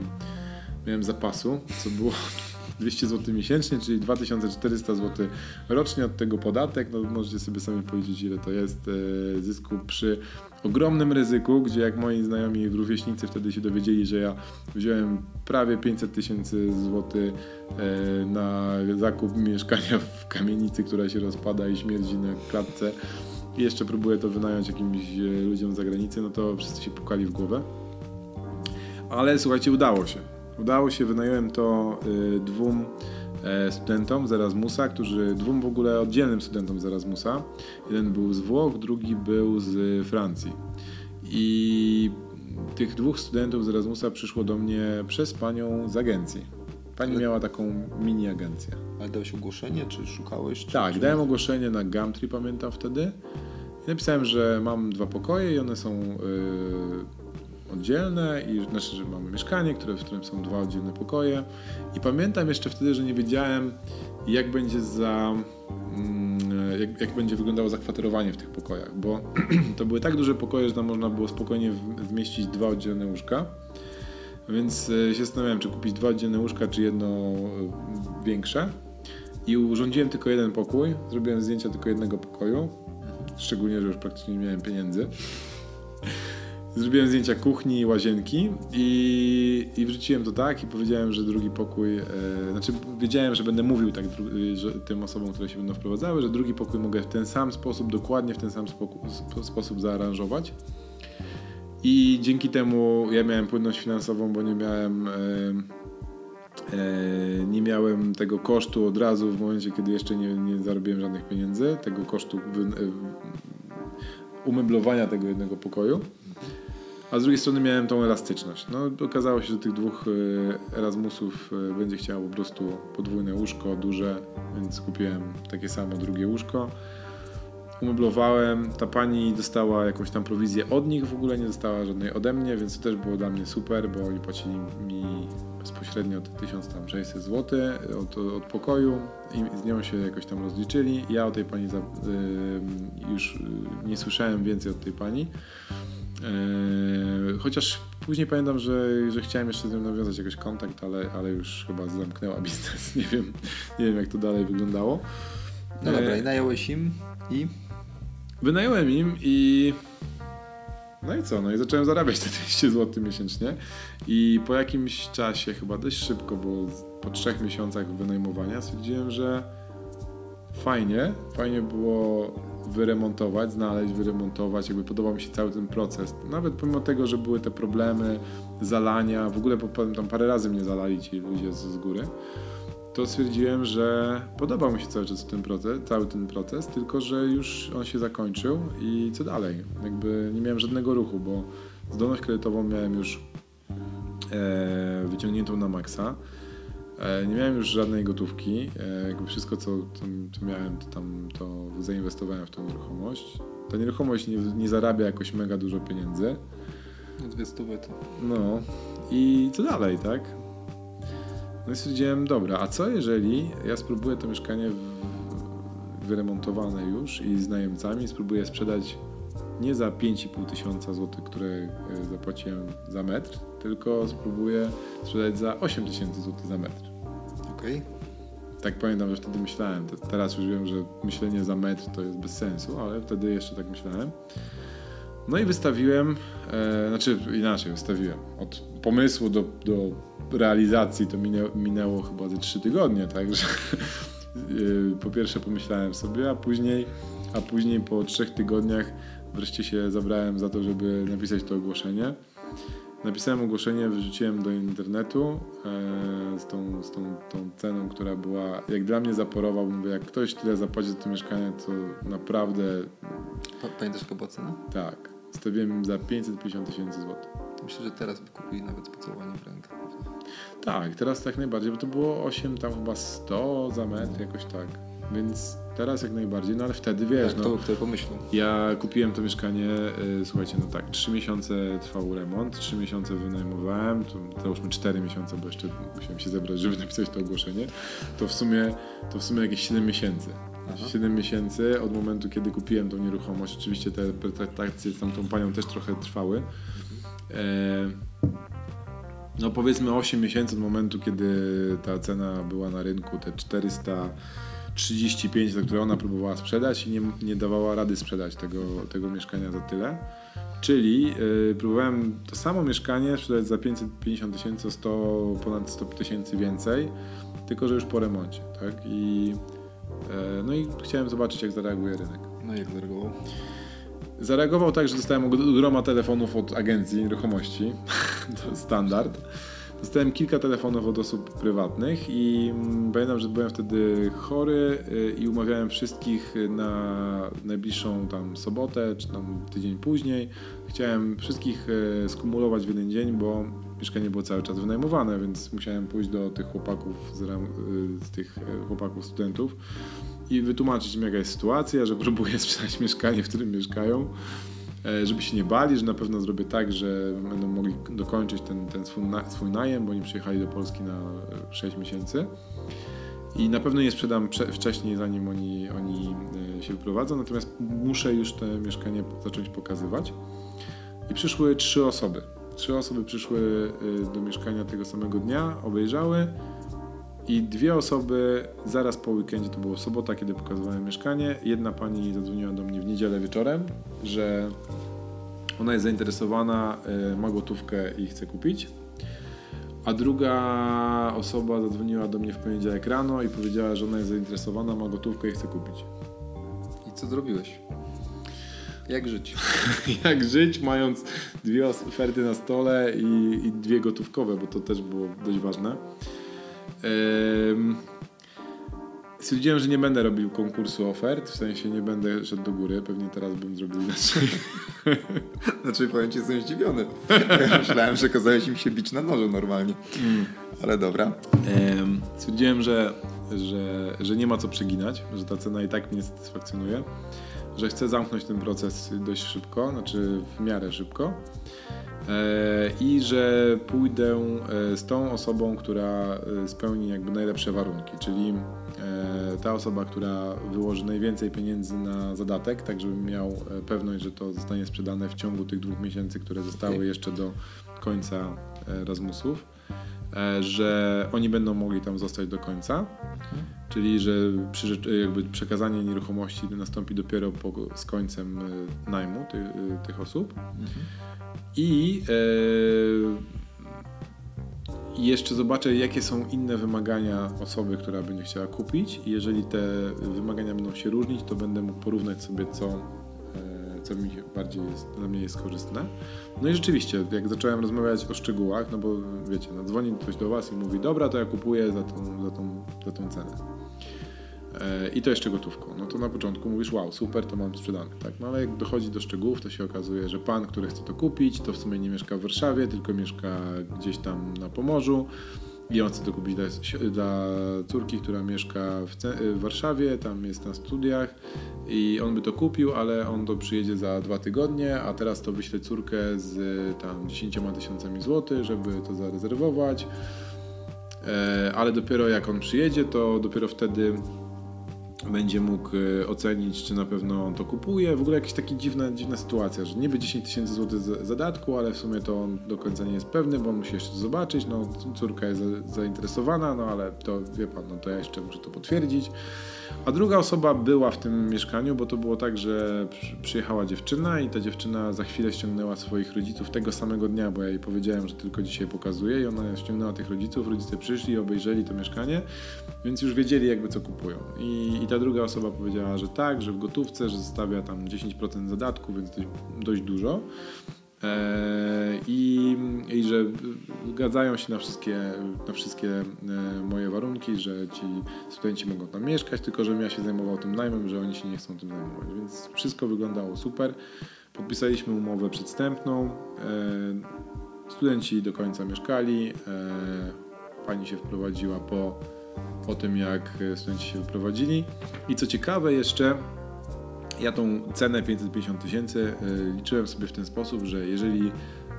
miałem zapasu, co było 200 zł miesięcznie, czyli 2400 zł rocznie, od tego podatek, no możecie sobie sami policzyć ile to jest e, zysku przy ogromnym ryzyku, gdzie jak moi znajomi rówieśnicy wtedy się dowiedzieli, że ja wziąłem prawie 500 tysięcy złotych e, na zakup mieszkania w kamienicy, która się rozpada i śmierdzi na klatce i jeszcze próbuję to wynająć jakimś e, ludziom z zagranicy, no to wszyscy się pukali w głowę. Ale słuchajcie, udało się. Udało się, wynająłem to y, dwóm e, studentom z Erasmusa, którzy, dwóm w ogóle oddzielnym studentom z Erasmusa. Jeden był z Włoch, drugi był z Francji. I tych dwóch studentów z Erasmusa przyszło do mnie przez panią z agencji. Pani Ale- miała taką mini agencję. Ale dałeś ogłoszenie, czy szukałeś? Czy, Tak, czy... dałem ogłoszenie na Gumtree, pamiętam wtedy. I napisałem, że mam dwa pokoje i one są y, oddzielne, i znaczy, że mamy mieszkanie, które, w którym są dwa oddzielne pokoje. I pamiętam jeszcze wtedy, że nie wiedziałem, jak będzie za. mm, Jak, jak będzie wyglądało zakwaterowanie w tych pokojach, bo to były tak duże pokoje, że tam można było spokojnie zmieścić dwa oddzielne łóżka. Więc e, się zastanawiałem, czy kupić dwa oddzielne łóżka, czy jedno e, większe. I urządziłem tylko jeden pokój. Zrobiłem zdjęcia tylko jednego pokoju. Szczególnie, że już praktycznie nie miałem pieniędzy. Zrobiłem zdjęcia kuchni i łazienki i, i wrzuciłem to tak i powiedziałem, że drugi pokój, e, znaczy wiedziałem, że będę mówił tak dru- że tym osobom, które się będą wprowadzały, że drugi pokój mogę w ten sam sposób, dokładnie w ten sam sposób zaaranżować. I dzięki temu ja miałem płynność finansową, bo nie miałem, e, e, nie miałem tego kosztu od razu w momencie, kiedy jeszcze nie, nie zarobiłem żadnych pieniędzy, tego kosztu wy, e, umeblowania tego jednego pokoju. A z drugiej strony miałem tą elastyczność. No, okazało się, że tych dwóch e, Erasmusów e, będzie chciało po prostu podwójne łóżko, duże, więc kupiłem takie samo drugie łóżko umeblowałem. Ta pani dostała jakąś tam prowizję od nich, w ogóle nie dostała żadnej ode mnie, więc to też było dla mnie super, bo oni płacili mi bezpośrednio te 1600 zł od, od pokoju i z nią się jakoś tam rozliczyli. Ja o tej pani za, y, już nie słyszałem więcej od tej pani. Y, chociaż później pamiętam, że, że chciałem jeszcze z nią nawiązać jakiś kontakt, ale, ale już chyba zamknęła biznes. Nie wiem, nie wiem jak to dalej wyglądało. No dobra, i nająłeś im i Wynająłem im i. No i co? No i zacząłem zarabiać te 200 zł miesięcznie. I po jakimś czasie, chyba dość szybko, bo po trzech miesiącach wynajmowania stwierdziłem, że fajnie, fajnie było wyremontować, znaleźć, wyremontować. Jakby podobał mi się cały ten proces. Nawet pomimo tego, że były te problemy, zalania, w ogóle tam parę razy mnie zalali ci ludzie z, z góry, to stwierdziłem, że podobał mi się cały czas ten proces, cały ten proces, tylko że już on się zakończył i co dalej? Jakby nie miałem żadnego ruchu, bo zdolność kredytową miałem już e, wyciągniętą na maksa. E, nie miałem już żadnej gotówki. E, jakby wszystko, co, co, miałem, to tam to zainwestowałem w tą nieruchomość. Ta nieruchomość nie, nie zarabia jakoś mega dużo pieniędzy. Dwie stówy to. No i co dalej, tak? No i stwierdziłem, dobra, a co jeżeli ja spróbuję to mieszkanie wyremontowane już i z najemcami spróbuję sprzedać nie za 5,5 tysiąca złotych, które e, zapłaciłem za metr, tylko spróbuję sprzedać za 8 tysięcy złotych za metr. Okej. Okay. Tak pamiętam, że wtedy myślałem. Teraz już wiem, że myślenie za metr to jest bez sensu, ale wtedy jeszcze tak myślałem. No i wystawiłem, e, znaczy inaczej wystawiłem. Od pomysłu do, do realizacji to minęło, minęło chyba ze 3 tygodnie, także e, po pierwsze pomyślałem sobie, a później, a później po trzech tygodniach wreszcie się zabrałem za to, żeby napisać to ogłoszenie. Napisałem ogłoszenie, wyrzuciłem do internetu e, z, tą, z tą, tą ceną, która była jak dla mnie zaporowa. Mówię, jak ktoś tyle zapłaci za to mieszkanie, to naprawdę. Pamiętasz jaka była cena? Tak. Stawiłem za 550 tysięcy złotych. Myślę, że teraz by kupili nawet z pocałowaniem w rękę. Tak, teraz tak najbardziej, bo to było 8 tam chyba 100 za metr, jakoś tak. Więc teraz jak najbardziej, no ale wtedy wiesz. Tak, no, kto, kto pomyślał? Ja kupiłem to mieszkanie, y, słuchajcie, no tak, 3 miesiące trwał remont, 3 miesiące wynajmowałem, to załóżmy 4 miesiące, bo jeszcze musiałem się zebrać, żeby napisać to ogłoszenie. To w sumie, to w sumie jakieś 7 miesięcy. Aha. 7 miesięcy od momentu, kiedy kupiłem tą nieruchomość. Oczywiście te pretraktacje z tamtą panią też trochę trwały. E, no powiedzmy 8 miesięcy od momentu, kiedy ta cena była na rynku, te 400 35, za które ona próbowała sprzedać i nie, nie dawała rady sprzedać tego, tego mieszkania za tyle. Czyli yy, próbowałem to samo mieszkanie sprzedać za 550 tysięcy, 100, ponad 100 tysięcy więcej, tylko że już po remoncie, tak? I, yy, no i chciałem zobaczyć, jak zareaguje rynek. No i jak zareagował? Zareagował tak, że dostałem groma telefonów od agencji nieruchomości. to standard. Dostałem kilka telefonów od osób prywatnych i mm, pamiętam, że byłem wtedy chory y, i umawiałem wszystkich na najbliższą tam sobotę, czy tam tydzień później. Chciałem wszystkich y, skumulować w jeden dzień, bo mieszkanie było cały czas wynajmowane, więc musiałem pójść do tych chłopaków, z, y, z tych chłopaków studentów i wytłumaczyć im jaka jest sytuacja, że próbuję sprzedać mieszkanie, w którym mieszkają żeby się nie bali, że na pewno zrobię tak, że będą mogli dokończyć ten, ten swój, na, swój najem, bo oni przyjechali do Polski na 6 e, miesięcy. I na pewno nie sprzedam wcześniej, zanim oni, oni e, się wyprowadzą, natomiast muszę już te mieszkanie zacząć pokazywać. I przyszły trzy osoby. Trzy osoby przyszły do mieszkania tego samego dnia, obejrzały i dwie osoby zaraz po weekendzie, to było sobota, kiedy pokazywałem mieszkanie. Jedna pani zadzwoniła do mnie w niedzielę wieczorem, że ona jest zainteresowana, y, ma gotówkę i chce kupić. A druga osoba zadzwoniła do mnie w poniedziałek rano i powiedziała, że ona jest zainteresowana, ma gotówkę i chce kupić. I co zrobiłeś? Jak żyć? Jak żyć, mając dwie oferty na stole i, i dwie gotówkowe, bo to też było dość ważne. Stwierdziłem, że nie będę robił konkursu ofert, w sensie nie będę szedł do góry, pewnie teraz bym zrobił inaczej. znaczy powiem ci, jestem zdziwiony. Ja myślałem, że kazałeś im się bić na noże normalnie. Mm. Ale dobra. Stwierdziłem, że, że, że nie ma co przeginać, że ta cena i tak mnie satysfakcjonuje, że chcę zamknąć ten proces dość szybko, znaczy w miarę szybko. E, i że pójdę e, z tą osobą, która e, spełni jakby najlepsze warunki, czyli ta osoba, która wyłoży najwięcej pieniędzy na zadatek, tak żebym miał pewność, że to zostanie sprzedane w ciągu tych dwóch miesięcy, które zostały jeszcze do końca Erasmusów, że oni będą mogli tam zostać do końca, czyli że jakby przekazanie nieruchomości nastąpi dopiero po, z końcem najmu tych, tych osób. Mhm. I, e, jeszcze zobaczę, jakie są inne wymagania osoby, która będzie chciała kupić. I jeżeli te wymagania będą się różnić, to będę mógł porównać sobie, co, e, co mi bardziej jest, dla mnie jest korzystne. No i rzeczywiście, jak zacząłem rozmawiać o szczegółach, no bo wiecie, no dzwoni ktoś do Was i mówi, dobra, to ja kupuję za tą, za tą, za tą cenę. E, I to jeszcze gotówką. No to na początku mówisz, wow, super, to mam sprzedane, tak? No ale jak dochodzi do szczegółów, to się okazuje, że pan, który chce to kupić, to w sumie nie mieszka w Warszawie, tylko mieszka gdzieś tam na Pomorzu chce to kupić dla, dla córki, która mieszka w, w, Warszawie, tam jest na studiach i on by to kupił, ale on to przyjedzie za dwa tygodnie, a teraz to wyśle córkę z tam 10 tysiącami złotych, żeby to zarezerwować. E, ale dopiero jak on przyjedzie, to dopiero wtedy będzie mógł e, ocenić, czy na pewno on to kupuje. W ogóle jakaś taka dziwna, dziwna sytuacja, że niby 10 tysięcy złotych zadatku, ale w sumie to on do końca nie jest pewny, bo on musi jeszcze zobaczyć. No, córka jest zainteresowana, no ale to wie pan, no to ja jeszcze muszę to potwierdzić. A druga osoba była w tym mieszkaniu, bo to było tak, że przyjechała dziewczyna i ta dziewczyna za chwilę ściągnęła swoich rodziców tego samego dnia, bo ja jej powiedziałem, że tylko dzisiaj pokazuję i ona ściągnęła tych rodziców, rodzice przyszli obejrzeli to mieszkanie, więc już wiedzieli jakby co kupują. I, i ta druga osoba powiedziała, że tak, że w gotówce, że zostawia tam 10% zadatku, więc dość, dość dużo. E, I, I że zgadzają się na wszystkie, na wszystkie e, moje warunki, że ci studenci mogą tam mieszkać, tylko żebym ja się zajmował tym najmem, że oni się nie chcą tym zajmować. Więc wszystko wyglądało super. Podpisaliśmy umowę przedstępną. E, studenci do końca mieszkali. Pani się wprowadziła po, po tym, jak studenci się wyprowadzili. I co ciekawe jeszcze, ja tą cenę 550 tysięcy e, liczyłem sobie w ten sposób, że jeżeli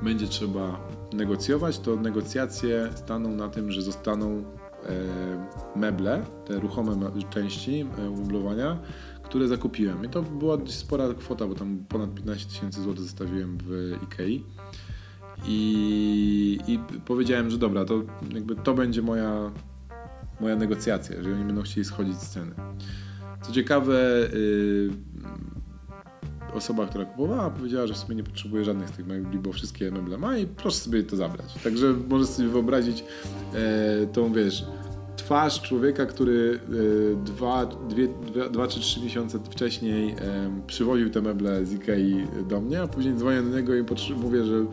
będzie trzeba negocjować, to negocjacje staną na tym, że zostaną e, meble, te ruchome części e, umeblowania, które zakupiłem. I to była dość spora kwota, bo tam ponad 15 tysięcy złotych zostawiłem w Ikei. I, I powiedziałem, że dobra, to jakby to będzie moja, moja negocjacja, jeżeli oni będą chcieli schodzić z ceny. Co ciekawe, yy, osoba, która kupowała, powiedziała, że w sumie nie potrzebuje żadnych z tych mebli, bo wszystkie meble ma i proszę sobie to zabrać. Także możesz sobie wyobrazić e, tą, wiesz, twarz człowieka, który e, dwa, dwie, dwa, dwa czy trzy miesiące wcześniej przywoził te meble z Ikei do mnie, a później dzwonię do niego i mówię, że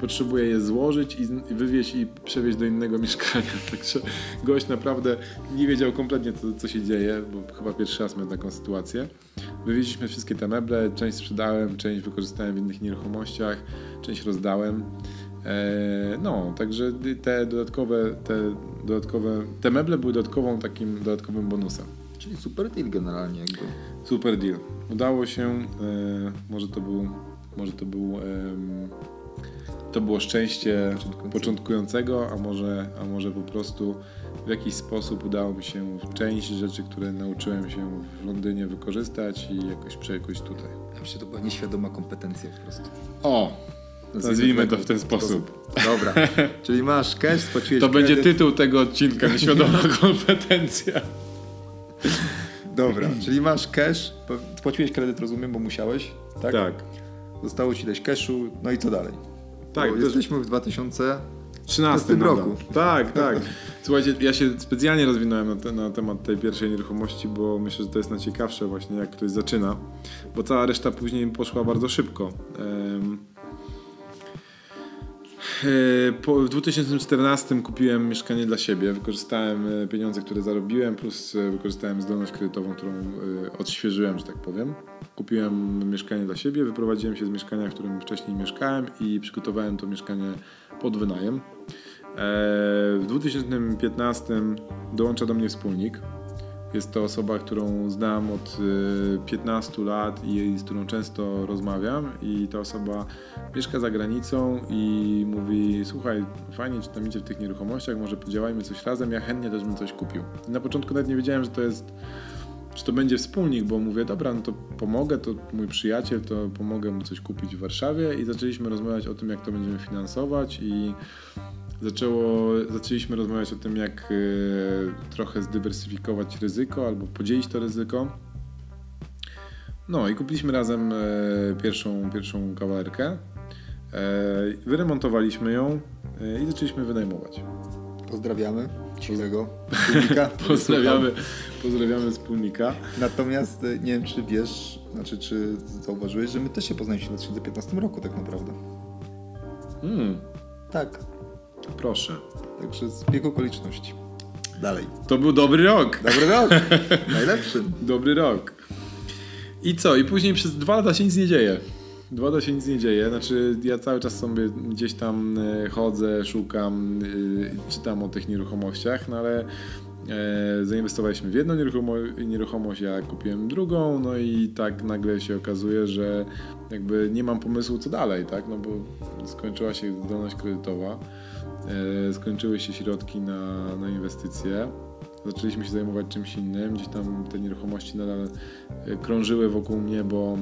potrzebuje je złożyć i wywieźć i przewieźć do innego mieszkania. Także gość naprawdę nie wiedział kompletnie, co, co się dzieje, bo chyba pierwszy raz miał taką sytuację. Wywieźliśmy wszystkie te meble, część sprzedałem, część wykorzystałem w innych nieruchomościach, część rozdałem. Eee, no, także te dodatkowe, te dodatkowe, te meble były dodatkową takim dodatkowym bonusem. Czyli super deal generalnie jakby. Super deal. Udało się, e, może to był, może to był to było szczęście początkującego, a może, a może po prostu w jakiś sposób udało mi się część rzeczy, które nauczyłem się w Londynie wykorzystać i jakoś przejść tutaj. Ja myślę, to była nieświadoma kompetencja po prostu. O! Nazwijmy to w ten sposób. Dobra, czyli masz cash, spłaciłeś To kredyt. będzie tytuł tego odcinka, nieświadoma kompetencja. Dobra, czyli masz cash, spłaciłeś kredyt, rozumiem, bo musiałeś, tak? Tak. Zostało ci dać cashu, no i co dalej? Tak, jesteśmy w 2013 roku. Tak, tak. Słuchajcie, ja się specjalnie rozwinąłem na, te, na, temat tej pierwszej nieruchomości, bo myślę, że to jest najciekawsze właśnie, jak ktoś zaczyna, bo cała reszta później poszła bardzo szybko. W 2014 kupiłem mieszkanie dla siebie. Wykorzystałem e, pieniądze, które zarobiłem, plus e, wykorzystałem zdolność kredytową, którą e, odświeżyłem, że tak powiem. Kupiłem mieszkanie dla siebie, wyprowadziłem się z mieszkania, w którym wcześniej mieszkałem i przygotowałem to mieszkanie pod wynajem. E, w 2015 dołącza do mnie wspólnik. Jest to osoba, którą znam od 15 e, lat i z którą często rozmawiam. I ta osoba mieszka za granicą i mówi: Słuchaj, fajnie, czy tam idzie w tych nieruchomościach, może podziałajmy coś razem. Ja chętnie też bym coś kupił. I na początku nawet nie wiedziałem, że to jest czy to będzie wspólnik, bo mówię, dobra, no to pomogę, to mój przyjaciel, to pomogę mu coś kupić w Warszawie i zaczęliśmy rozmawiać o tym, jak to będziemy finansować i zaczęło, zaczęliśmy rozmawiać o tym, jak y, trochę zdywersyfikować ryzyko albo podzielić to ryzyko. No i kupiliśmy razem y, pierwszą, pierwszą kawalerkę, y, wyremontowaliśmy ją i zaczęliśmy wynajmować. Pozdrawiamy cichego wspólnika. Pozdrawiamy, pozdrawiamy wspólnika. Natomiast e, nie wiem, czy wiesz, znaczy, czy zauważyłeś, że my też się poznaliśmy w 2015 roku tak naprawdę. Hmm, Tak, proszę. także zbieg okoliczności. Dalej. To był dobry rok. Dobry rok. Najlepszy. Dobry rok. I co? I później przez dwa lata się nic nie dzieje. Dwa lata się nic nie dzieje. Znaczy, ja cały czas sobie gdzieś tam e, chodzę, szukam, e, czytam o tych nieruchomościach, no ale e, zainwestowaliśmy w jedną nieruchomo- nieruchomość, ja kupiłem drugą, no i tak nagle się okazuje, że jakby nie mam pomysłu co dalej, tak? No bo skończyła się zdolność kredytowa, skończyły się środki na, na inwestycje zaczęliśmy się zajmować czymś innym. Gdzieś tam te nieruchomości nadal e, krążyły wokół mnie, bo,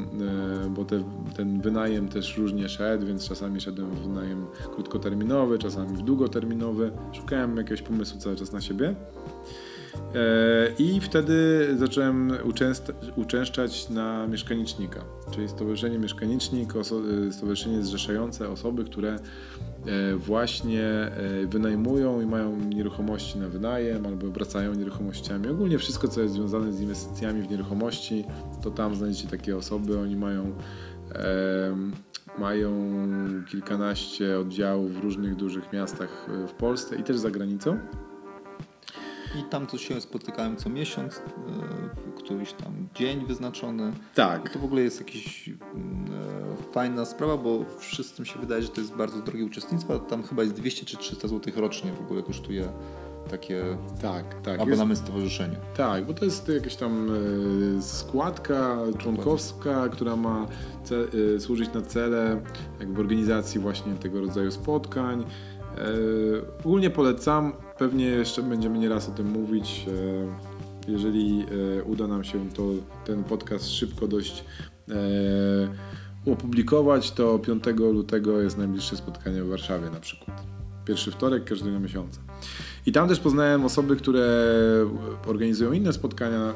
e, bo te, ten wynajem też różnie szedł, więc czasami szedłem w wynajem krótkoterminowy, czasami w długoterminowy. Szukałem jakiegoś pomysłu cały czas na siebie. E, I wtedy zacząłem uczęszczać na mieszkanicznika, czyli Stowarzyszenie Mieszkanicznik, oso- stowarzyszenie zrzeszające osoby, które e, właśnie e, wynajmują i mają nieruchomości na wynajem albo obracają nieruchomościami. Ogólnie wszystko, co jest związane z inwestycjami w nieruchomości, to tam znajdziecie takie osoby. Oni mają, e, mają kilkanaście oddziałów w różnych dużych miastach e, w Polsce i też za granicą. I tam to się spotykałem co miesiąc, e, w któryś tam dzień wyznaczony. Tak. I to w ogóle jest jakaś mm, e, fajna sprawa, bo wszystkim się wydaje, że to jest bardzo drogie uczestnictwo. Tam chyba jest 200 czy 300 zł rocznie w ogóle kosztuje takie Tak, tak. Jest, abonament stowarzyszeniu. tak, bo to jest jakaś tam e, składka członkowska, która ma ce, służyć na cele jakby organizacji właśnie tego rodzaju spotkań. E, ogólnie polecam, pewnie jeszcze będziemy nieraz o tym mówić. E, jeżeli e, uda nam się to, ten podcast szybko dość opublikować, to 5 lutego jest najbliższe spotkanie w Warszawie na przykład. Pierwszy wtorek każdego miesiąca. I tam też poznałem osoby, które organizują inne spotkania,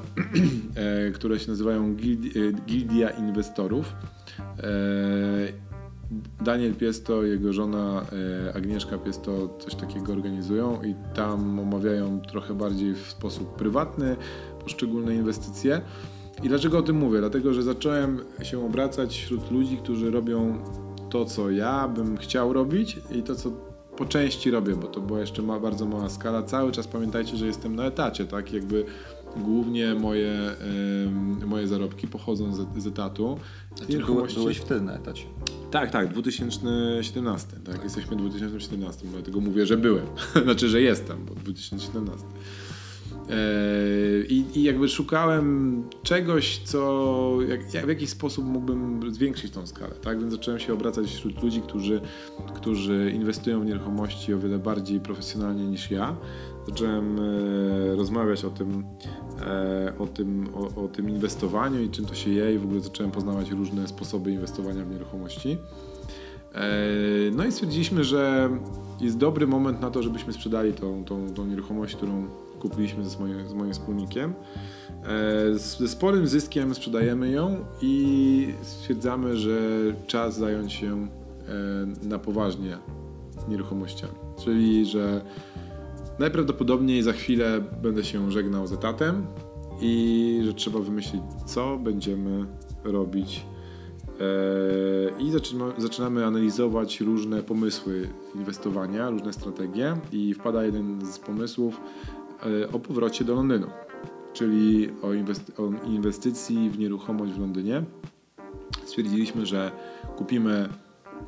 które się nazywają Gildi- Gildia Inwestorów. Daniel Piesto, jego żona e, Agnieszka Piesto coś takiego organizują i tam omawiają trochę bardziej w sposób prywatny poszczególne inwestycje. I dlaczego o tym mówię? Dlatego, że zacząłem się obracać wśród ludzi, którzy robią to, co ja bym chciał robić i to, co po części robię, bo to była jeszcze ma, bardzo mała skala. Cały czas pamiętajcie, że jestem na etacie, tak? Jakby głównie moje, em, moje zarobki pochodzą z, z etatu. Znaczy, byłeś, byłeś wtedy na etacie. Tak, tak, 2017, tak, jesteśmy w 2017, dlatego mówię, że byłem, znaczy, że jestem, bo 2017. Eee, I, I jakby szukałem czegoś, co jak, jak, w jakiś sposób mógłbym zwiększyć tą skalę, tak? Więc zacząłem się obracać wśród ludzi, którzy, którzy inwestują w nieruchomości o wiele bardziej profesjonalnie niż ja. Zacząłem e, rozmawiać o tym, e, o, tym, o, o tym inwestowaniu i czym to się je i w ogóle zacząłem poznawać różne sposoby inwestowania w nieruchomości. E, No i stwierdziliśmy, że jest dobry moment na to, żebyśmy sprzedali tą, tą, tą nieruchomość, którą kupiliśmy ze moim, z moim wspólnikiem. Z- Ze sporym zyskiem sprzedajemy ją i stwierdzamy, że czas zająć się na poważnie nieruchomościami. Czyli, że najprawdopodobniej za chwilę będę się żegnał z etatem i że trzeba wymyślić, co będziemy robić Eee, I zaczynamy, analizować różne pomysły inwestowania, różne strategie i wpada jeden z pomysłów e, o powrocie do Londynu, czyli o inwestycji w nieruchomość w Londynie. Stwierdziliśmy, że kupimy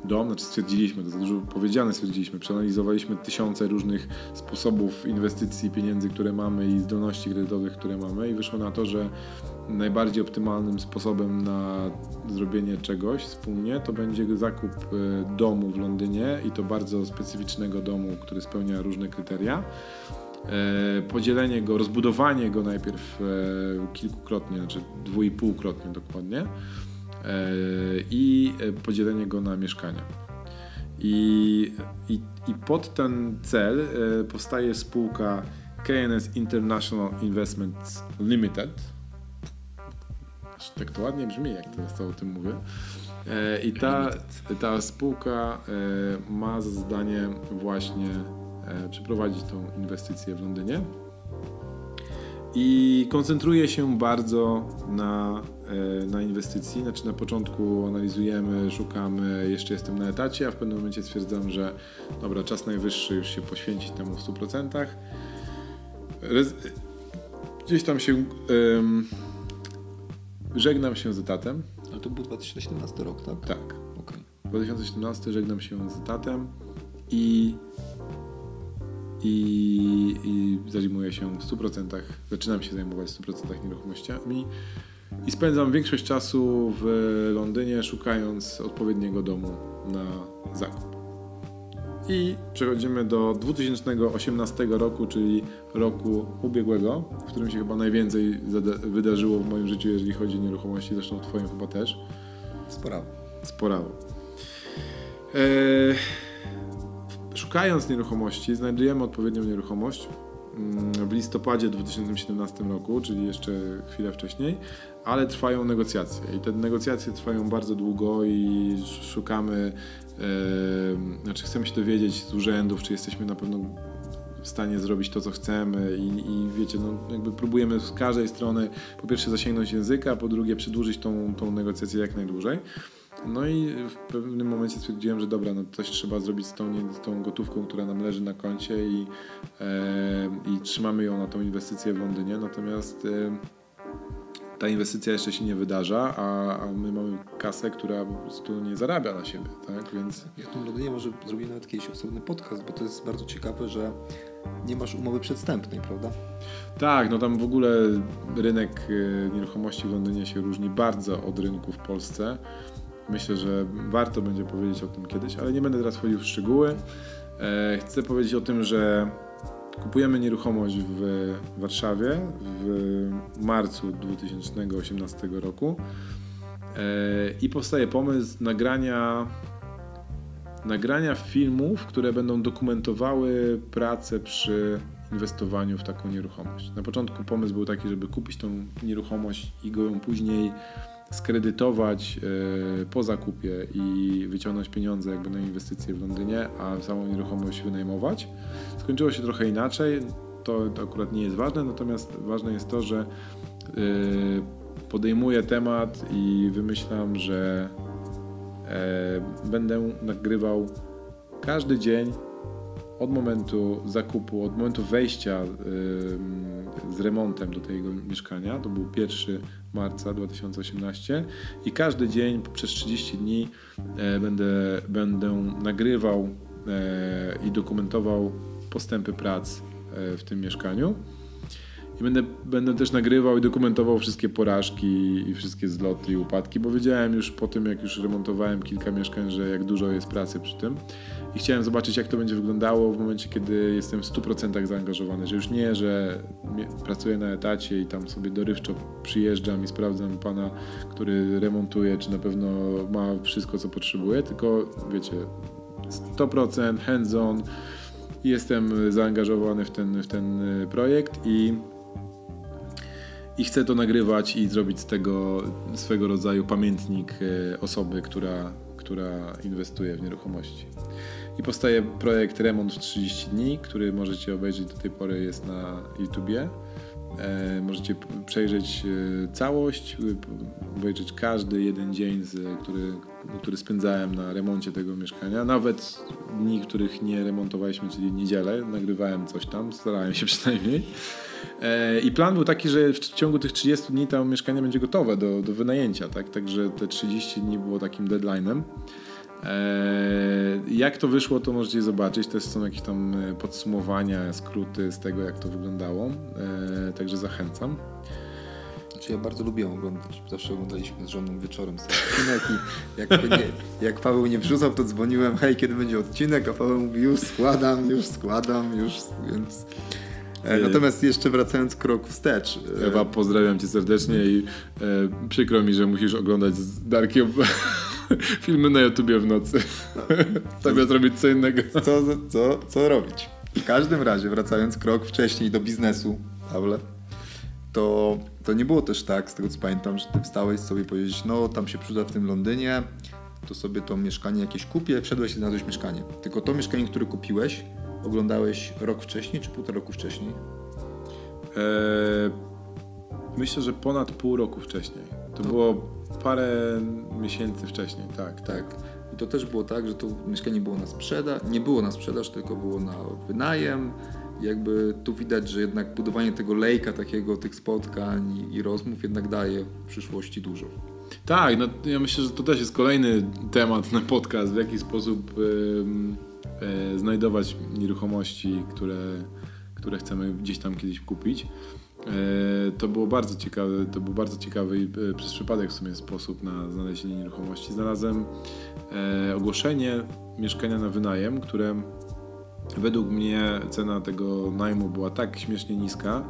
dom, znaczy stwierdziliśmy, to za dużo powiedziane stwierdziliśmy, przeanalizowaliśmy tysiące różnych sposobów inwestycji, pieniędzy, które mamy i zdolności kredytowych, które mamy i wyszło na to, że najbardziej optymalnym sposobem na zrobienie czegoś wspólnie to będzie zakup e, domu w Londynie i to bardzo specyficznego domu, który spełnia różne kryteria. E, Podzielenie go, rozbudowanie go najpierw e, kilkukrotnie, znaczy dwuipółkrotnie dokładnie e, i e, podzielenie go na mieszkania. I, i, I pod ten cel e, powstaje spółka KNS International Investments Limited. Aż tak to ładnie brzmi, jak teraz to o tym mówię. E, I ta, ta spółka e, ma za zadanie właśnie e, przeprowadzić tą inwestycję w Londynie. I koncentruję się bardzo na, e, na inwestycji. Znaczy na początku analizujemy, szukamy, jeszcze jestem na etacie, a w pewnym momencie stwierdzam, że dobra, czas najwyższy już się poświęcić temu w 100%. Rez- gdzieś tam się em, żegnam się z etatem. Ale to był 2017 rok, tak? Tak. Okej. 2017 żegnam się z etatem i, i, i zajmuję się w 100%, zaczynam się zajmować w 100% nieruchomościami i spędzam większość czasu w Londynie szukając odpowiedniego domu na zakup. I przechodzimy do 2018 roku, czyli roku ubiegłego, w którym się chyba najwięcej wydarzyło w moim życiu, jeżeli chodzi o nieruchomości, zresztą w Twoim chyba też. Sprawa. Sporało. Eee, szukając nieruchomości, znajdujemy odpowiednią nieruchomość w listopadzie 2017 roku, czyli jeszcze chwilę wcześniej, ale trwają negocjacje i te negocjacje trwają bardzo długo i szukamy, e, znaczy chcemy się dowiedzieć z urzędów, czy jesteśmy na pewno w stanie zrobić to, co chcemy i, i wiecie, no, jakby próbujemy z każdej strony po pierwsze zasięgnąć języka, po drugie przedłużyć tą, tą negocjację jak najdłużej. No i w pewnym momencie stwierdziłem, że dobra, no coś trzeba zrobić z tą, z tą gotówką, która nam leży na koncie i, e, i trzymamy ją na tą inwestycję w Londynie, natomiast e, ta inwestycja jeszcze się nie wydarza, a, a my mamy kasę, która po prostu nie zarabia na siebie, tak, więc... Ja w tym Londynie może zrobię nawet jakiś osobny podcast, bo to jest bardzo ciekawe, że nie masz umowy przedstępnej, prawda? Tak, no tam w ogóle rynek y, nieruchomości w Londynie się różni bardzo od rynku w Polsce. Myślę, że warto będzie powiedzieć o tym kiedyś, ale nie będę teraz wchodził w szczegóły. E, Chcę powiedzieć o tym, że kupujemy nieruchomość w Warszawie w marcu 2018 roku E, i powstaje pomysł nagrania nagrania filmów, które będą dokumentowały pracę przy inwestowaniu w taką nieruchomość. Na początku pomysł był taki, żeby kupić tą nieruchomość i go ją później skredytować e, po zakupie i wyciągnąć pieniądze jakby na inwestycje w Londynie, a samą nieruchomość wynajmować. Skończyło się trochę inaczej. To, to akurat nie jest ważne, natomiast ważne jest to, że e, podejmuję temat i wymyślam, że e, będę nagrywał każdy dzień od momentu zakupu, od momentu wejścia z remontem do tego mieszkania, to był 1 marca 2018 i każdy dzień przez 30 dni e, będę, będę nagrywał e, i dokumentował postępy prac e, w tym mieszkaniu. I będę, będę też nagrywał i dokumentował wszystkie porażki i wszystkie zloty i upadki, bo wiedziałem już po tym, jak już remontowałem kilka mieszkań, że jak dużo jest pracy przy tym. I chciałem zobaczyć, jak to będzie wyglądało w momencie, kiedy jestem w 100% zaangażowany, że już nie, że pracuję na etacie i tam sobie dorywczo przyjeżdżam i sprawdzam pana, który remontuje, czy na pewno ma wszystko, co potrzebuje, tylko wiecie, 100% hands-on, jestem zaangażowany w ten, w ten y, projekt i i chcę to nagrywać i zrobić z tego swego rodzaju pamiętnik e, osoby, która, która inwestuje w nieruchomości. I powstaje projekt Remont w 30 dni, który możecie obejrzeć do tej pory jest na YouTubie. E, możecie przejrzeć e, całość, y, obejrzeć każdy jeden dzień, który, który spędzałem na remoncie tego mieszkania. Nawet dni, których nie remontowaliśmy, czyli niedzielę, nagrywałem coś tam, starałem się przynajmniej. E, I plan był taki, że w ciągu tych 30 dni to mieszkanie będzie gotowe do, do wynajęcia, tak? Także te 30 dni było takim deadline'em. E, Jak to wyszło, to możecie zobaczyć. Też są jakieś tam e, podsumowania, skróty z tego, jak to wyglądało. E, Także zachęcam. Znaczy ja bardzo lubię oglądać, zawsze oglądaliśmy z żoną wieczorem odcinek i jak, nie, jak Paweł nie wrzucał, to dzwoniłem, hej, kiedy będzie odcinek, a Paweł mówi, już składam, już składam, już, więc... E, Nie. Natomiast jeszcze wracając krok wstecz. e, Ewa, pozdrawiam cię serdecznie i e, przykro mi, że musisz oglądać z Darkiem filmy na YouTubie w nocy. Zamiast robić co innego. co, co, co robić. W każdym razie, wracając krok wcześniej do biznesu, Pawle, to, to nie było też tak, z tego co pamiętam, że ty wstałeś sobie powiedzieć, no tam się przyda w tym Londynie, to sobie to mieszkanie jakieś kupię, wszedłeś i znalazłeś mieszkanie. Tylko to mieszkanie, które kupiłeś, oglądałeś rok wcześniej czy półtora roku wcześniej? Eee, myślę, że ponad pół roku wcześniej. To było parę miesięcy wcześniej, tak, tak. I to też było tak, że to mieszkanie było na sprzedaż, nie było na sprzedaż, tylko było na wynajem. Jakby tu widać, że jednak budowanie tego lejka, takiego tych spotkań i, i rozmów jednak daje w przyszłości dużo. Tak, no ja myślę, że to też jest kolejny temat na podcast, w jaki sposób e, znajdować nieruchomości, które, które chcemy gdzieś tam kiedyś kupić. E, to było bardzo ciekawe, to był bardzo ciekawy i e, przez przypadek w sumie sposób na znalezienie nieruchomości. Znalazłem e, ogłoszenie mieszkania na wynajem, które według mnie cena tego najmu była tak śmiesznie niska,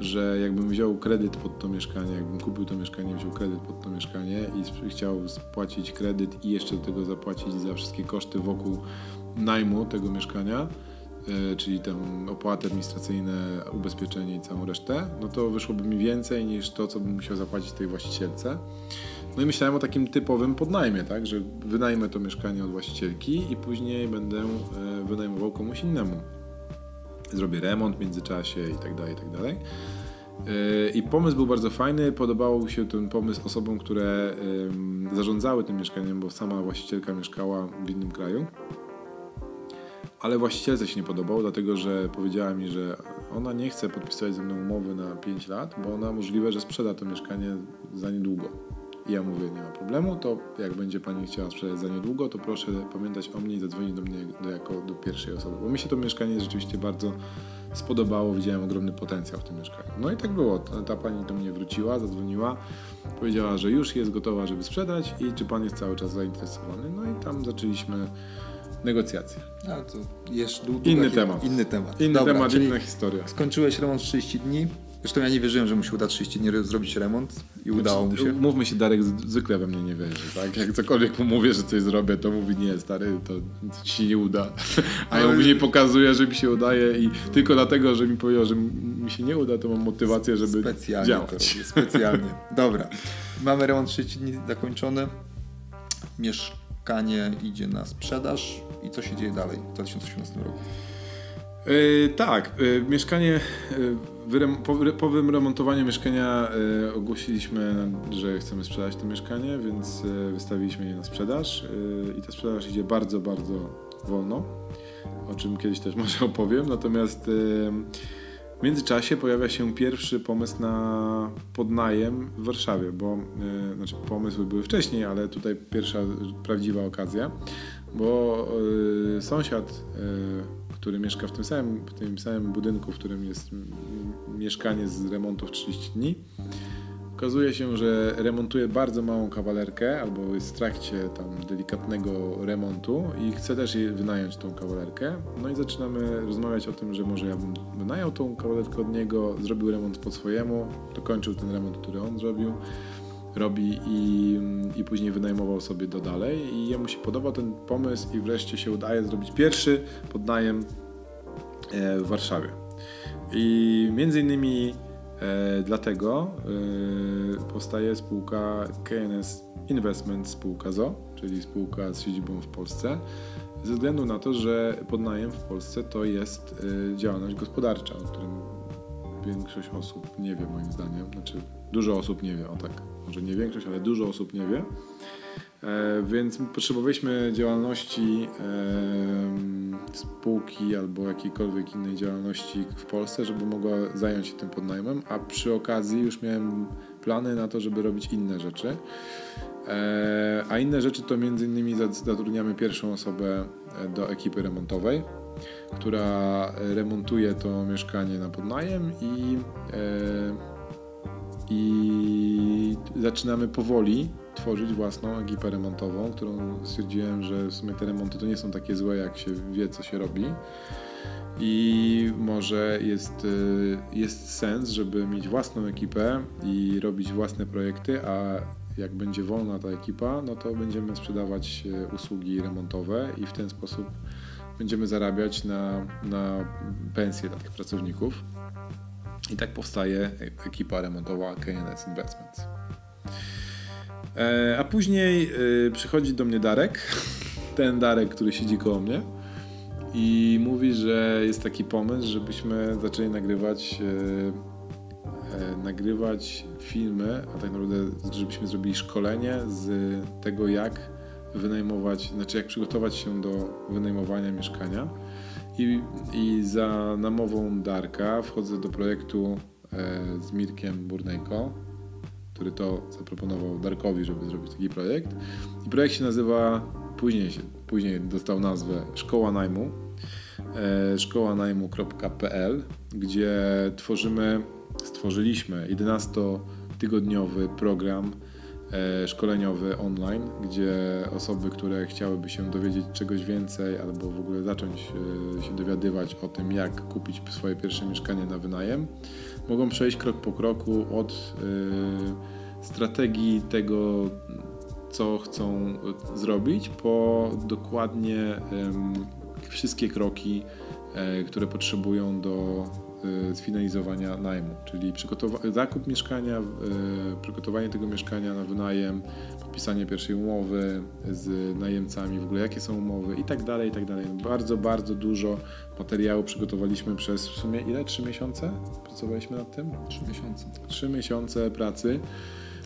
że jakbym wziął kredyt pod to mieszkanie, jakbym kupił to mieszkanie, wziął kredyt pod to mieszkanie i chciał spłacić kredyt i jeszcze do tego zapłacić za wszystkie koszty wokół najmu tego mieszkania, czyli tam opłaty administracyjne, ubezpieczenie i całą resztę, no to wyszłoby mi więcej niż to, co bym musiał zapłacić tej właścicielce. No i myślałem o takim typowym podnajmie, tak, że wynajmę to mieszkanie od właścicielki i później będę e, wynajmował komuś innemu. Zrobię remont w międzyczasie i tak dalej, i tak dalej. E, I pomysł był bardzo fajny, podobał się ten pomysł osobom, które zarządzały tym mieszkaniem, bo sama właścicielka mieszkała w innym kraju ale właścicielce się nie podobał, dlatego że powiedziała mi, że ona nie chce podpisać ze mną umowy na 5 lat, bo ona możliwe, że sprzeda to mieszkanie za niedługo. I ja mówię, nie ma problemu, to jak będzie Pani chciała sprzedać za niedługo, to proszę pamiętać o mnie i zadzwonić do mnie do, jako do pierwszej osoby, bo mi się to mieszkanie rzeczywiście bardzo spodobało, widziałem ogromny potencjał w tym mieszkaniu. No i tak było, ta, ta Pani do mnie wróciła, zadzwoniła, powiedziała, że już jest gotowa, żeby sprzedać i czy Pan jest cały czas zainteresowany. No i tam zaczęliśmy negocjacje. A to dłu- Inny temat. Inny temat. Inny Dobra, temat, inna historia. skończyłeś remont w 30 dni. Zresztą ja nie wierzyłem, że mu się uda 30 dni zrobić remont i udało mu się. Mówmy się, Darek zwykle we mnie nie wierzy, tak? Jak cokolwiek mu mówię, że coś zrobię, to mówi nie, stary, to ci się nie uda. A ja mu później pokazuję, że mi się udaje i tylko dlatego, że mi powiedział, że mi się nie uda, to mam motywację, żeby Specjalnie to działać. robię, specjalnie. Dobra. Mamy remont 30 dni zakończony. Mieszkanie idzie na sprzedaż. I co się dzieje dalej w 2018 roku? Yy, tak, yy, mieszkanie, yy, po, po wyremontowaniu mieszkania ogłosiliśmy, że chcemy sprzedać to mieszkanie, więc wystawiliśmy je na sprzedaż i ta sprzedaż idzie bardzo, bardzo wolno, o czym kiedyś też może opowiem, natomiast w międzyczasie pojawia się pierwszy pomysł na podnajem w Warszawie, bo yy, znaczy pomysły były wcześniej, ale tutaj pierwsza prawdziwa okazja, bo yy, sąsiad yy, który mieszka w tym samym, w tym samym budynku, w którym jest mieszkanie z remontu w 30 dni. Okazuje się, że remontuje bardzo małą kawalerkę, albo jest w trakcie tam delikatnego remontu i chce też wynająć tą kawalerkę. No i zaczynamy rozmawiać o tym, że może ja bym wynajął tą kawalerkę od niego, zrobił remont po swojemu, dokończył ten remont, który on zrobił robi i, i później wynajmował sobie do dalej i jemu się podoba ten pomysł i wreszcie się udaje zrobić pierwszy podnajem e, w Warszawie. I między innymi dlatego e, powstaje spółka KNS Investment Spółka ZO, czyli spółka z siedzibą w Polsce, ze względu na to, że podnajem w Polsce to jest e, działalność gospodarcza, o którym większość osób nie wie moim zdaniem, znaczy dużo osób nie wie, o tak, może nie większość, ale dużo osób nie wie. E, więc potrzebowaliśmy działalności spółki albo jakiejkolwiek innej działalności w Polsce, żeby mogła zająć się tym podnajmem, a przy okazji już miałem plany na to, żeby robić inne rzeczy. E, a inne rzeczy to między innymi zatrudniamy pierwszą osobę e, do ekipy remontowej, która remontuje to mieszkanie na podnajem i, i zaczynamy powoli tworzyć własną ekipę remontową, którą stwierdziłem, że w sumie te remonty to nie są takie złe, jak się wie, co się robi. I może jest, y, jest sens, żeby mieć własną ekipę i robić własne projekty, a jak będzie wolna ta ekipa, no to będziemy sprzedawać e, usługi remontowe i w ten sposób będziemy zarabiać na, na pensje dla tych pracowników. I tak powstaje ekipa remontowa KNS Investments. E, a później e, przychodzi do mnie Darek, ten Darek, który siedzi koło mnie i mówi, że jest taki pomysł, żebyśmy zaczęli nagrywać e, e, nagrywać filmy, a tak naprawdę żebyśmy zrobili szkolenie z tego jak wynajmować, znaczy jak przygotować się do wynajmowania mieszkania. I, i za namową Darka wchodzę do projektu e, z Mirkiem Burnejko, który to zaproponował Darkowi, żeby zrobić taki projekt. I projekt się nazywa, później, się, później dostał nazwę Szkoła Najmu, e, szkołanajmu.pl, gdzie tworzymy, stworzyliśmy 11-tygodniowy program e, szkoleniowy online, gdzie osoby, które chciałyby się dowiedzieć czegoś więcej albo w ogóle zacząć e, się dowiadywać o tym, jak kupić swoje pierwsze mieszkanie na wynajem, mogą przejść krok po kroku od y, strategii tego, co chcą zrobić, po dokładnie wszystkie kroki, e, które potrzebują do y, sfinalizowania najmu, czyli zakup mieszkania, y, przygotowanie tego mieszkania na wynajem, podpisanie pierwszej umowy z najemcami, w ogóle jakie są umowy i tak dalej, i tak dalej. Bardzo, bardzo dużo materiału przygotowaliśmy przez w sumie ile? Trzy miesiące? Pracowaliśmy nad tym? Trzy miesiące. Trzy miesiące pracy.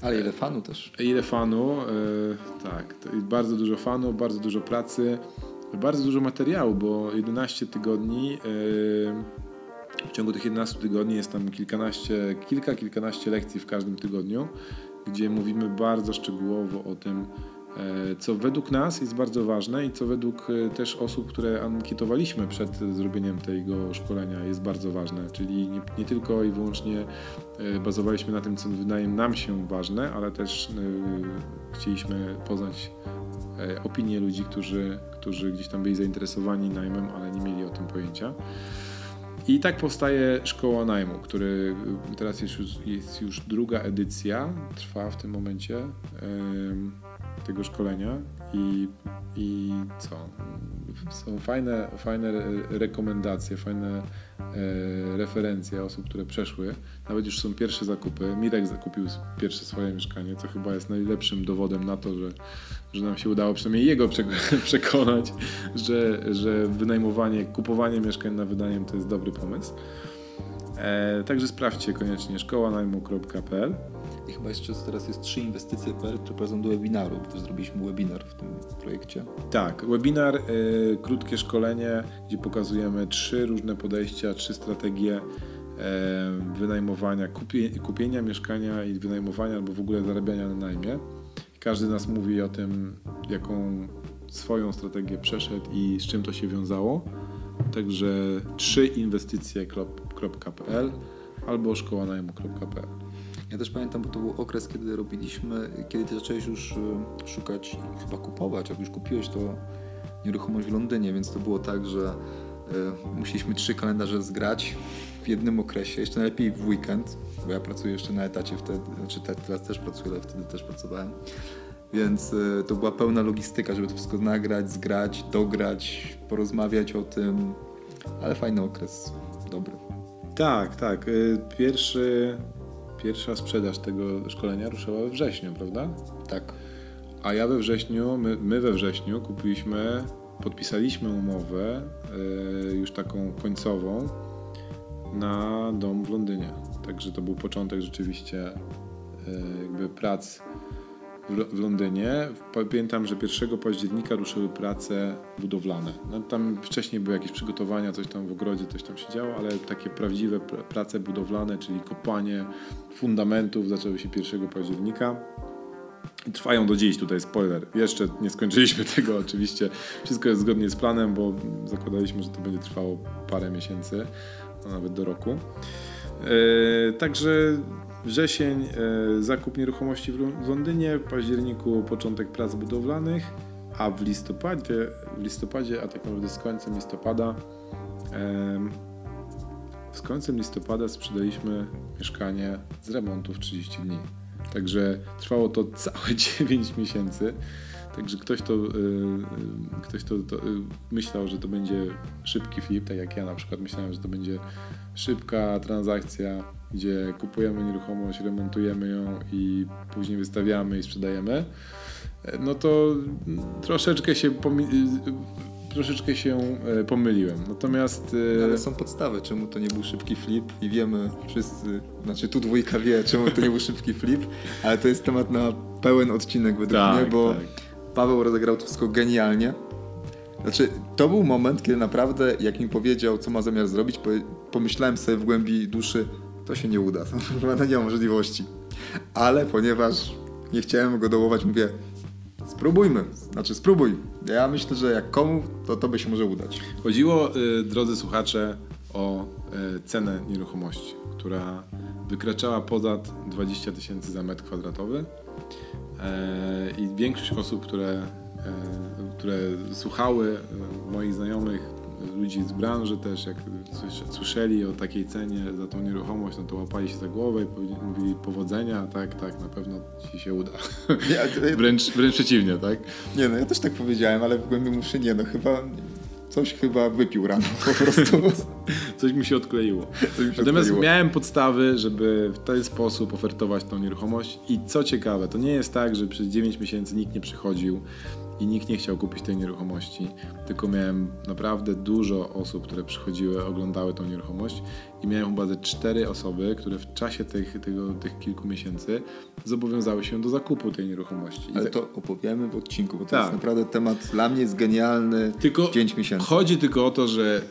Ale ile fanu też. Ile fanu, yy, tak. bardzo dużo fanu, bardzo dużo pracy, bardzo dużo materiału, bo 11 tygodni. Yy, w ciągu tych 11 tygodni jest tam kilkanaście, kilka, kilkanaście lekcji w każdym tygodniu gdzie mówimy bardzo szczegółowo o tym, e, co według nas jest bardzo ważne i co według e, też osób, które ankietowaliśmy przed zrobieniem tego szkolenia jest bardzo ważne. Czyli nie, nie tylko i wyłącznie e, bazowaliśmy na tym, co wydaje nam się ważne, ale też chcieliśmy poznać opinie ludzi, którzy, którzy gdzieś tam byli zainteresowani najmem, ale nie mieli o tym pojęcia. I tak powstaje Szkoła Najmu, który teraz jest już, jest już druga edycja, trwa w tym momencie tego szkolenia i, i co? Są fajne, fajne rekomendacje, fajne e, referencje osób, które przeszły. Nawet już są pierwsze zakupy. Mirek zakupił pierwsze swoje mieszkanie, co chyba jest najlepszym dowodem na to, że, że nam się udało przynajmniej jego przekonać, że, że wynajmowanie, kupowanie mieszkań na wydaniem to jest dobry pomysł. E, także sprawdźcie koniecznie szkołanajmu.pl i chyba jeszcze teraz jest trzy inwestycje, które prowadzą do webinaru, bo zrobiliśmy webinar w tym projekcie. Tak, webinar, y, krótkie szkolenie, gdzie pokazujemy trzy różne podejścia, trzy strategie y, wynajmowania, kupie, kupienia mieszkania i wynajmowania albo w ogóle zarabiania na najmie. Każdy z nas mówi o tym, jaką swoją strategię przeszedł i z czym to się wiązało. Także trzy inwestycje.pl albo szkołanajmu.pl. Ja też pamiętam, bo to był okres, kiedy robiliśmy, kiedy ty zacząłeś już e, szukać i chyba kupować. Jak już kupiłeś to nieruchomość w Londynie, więc to było tak, że y, musieliśmy trzy kalendarze zgrać w jednym okresie, jeszcze najlepiej w weekend, bo ja pracuję jeszcze na etacie wtedy, znaczy teraz też pracuję, ale wtedy też pracowałem. Więc y, to była pełna logistyka, żeby to wszystko nagrać, zgrać, dograć, porozmawiać o tym, ale fajny okres, dobry. Tak, tak. Pierwszy Pierwsza sprzedaż tego szkolenia ruszała we wrześniu, prawda? Tak. A ja we wrześniu, my, my we wrześniu kupiliśmy, podpisaliśmy umowę y, już taką końcową na dom w Londynie. Także to był początek rzeczywiście y, jakby prac w, Londynie. Pamiętam, że 1 października ruszyły prace budowlane. No, tam wcześniej były jakieś przygotowania, coś tam w ogrodzie, coś tam się działo, ale takie prawdziwe prace budowlane, czyli kopanie fundamentów zaczęły się 1 października. I trwają do dziś, tutaj spoiler. Jeszcze nie skończyliśmy tego oczywiście. Wszystko jest zgodnie z planem, bo zakładaliśmy, że to będzie trwało parę miesięcy, a nawet do roku. Yy, także Wrzesień e, zakup nieruchomości w Londynie, w październiku początek prac budowlanych, a w listopadzie, w listopadzie a tak naprawdę z końcem listopada z końcem listopada sprzedaliśmy mieszkanie z remontu w 30 dni. Także trwało to całe 9 miesięcy. Także ktoś to, yy, ktoś to, to myślał, że to będzie szybki flip, tak jak ja na przykład myślałem, że to będzie szybka transakcja, gdzie kupujemy nieruchomość, remontujemy ją i później wystawiamy i sprzedajemy. No to troszeczkę się troszeczkę się e, pomyliłem. Natomiast... e, Ale są podstawy, czemu to nie był szybki flip i wiemy wszyscy, znaczy tu dwójka wie, czemu to nie był szybki flip, ale to jest temat na pełen odcinek według Tak, mnie, bo tak. Paweł rozegrał to wszystko genialnie. Znaczy, to był moment, kiedy naprawdę, jak mi powiedział, co ma zamiar zrobić, pomyślałem sobie w głębi duszy, to się nie uda, to nie ma możliwości. Ale ponieważ nie chciałem go dołować, mówię, spróbujmy, znaczy spróbuj. Ja myślę, że jak komu, to to by się może udać. Chodziło, y, drodzy słuchacze, o y, cenę nieruchomości, która wykraczała ponad 20 tysięcy za metr kwadratowy. E, I większość osób, które, e, które słuchały moich znajomych, ludzi z branży też, jak słysz- słyszeli o takiej cenie za tą nieruchomość, no to łapali się za głowę i mówili powodzenia, tak, tak, na pewno ci się uda. Nie, Wręcz, wręcz przeciwnie, tak? Nie no, ja też tak powiedziałem, ale w głębi muszę nie, no chyba coś chyba wypił rano po prostu. Coś mi się odkleiło. Mi się Natomiast odkleiło. miałem podstawy, żeby w ten sposób ofertować tą nieruchomość i co ciekawe, to nie jest tak, że przez 9 miesięcy nikt nie przychodził i nikt nie chciał kupić tej nieruchomości, tylko miałem naprawdę dużo osób, które przychodziły, oglądały tą nieruchomość i miałem chyba ze cztery osoby, które w czasie tych, tego, tych kilku miesięcy zobowiązały się do zakupu tej nieruchomości. Ale to opowiemy w odcinku, bo to Tak. jest naprawdę temat dla mnie jest genialny. Tylko 9 miesięcy. Chodzi tylko o to, że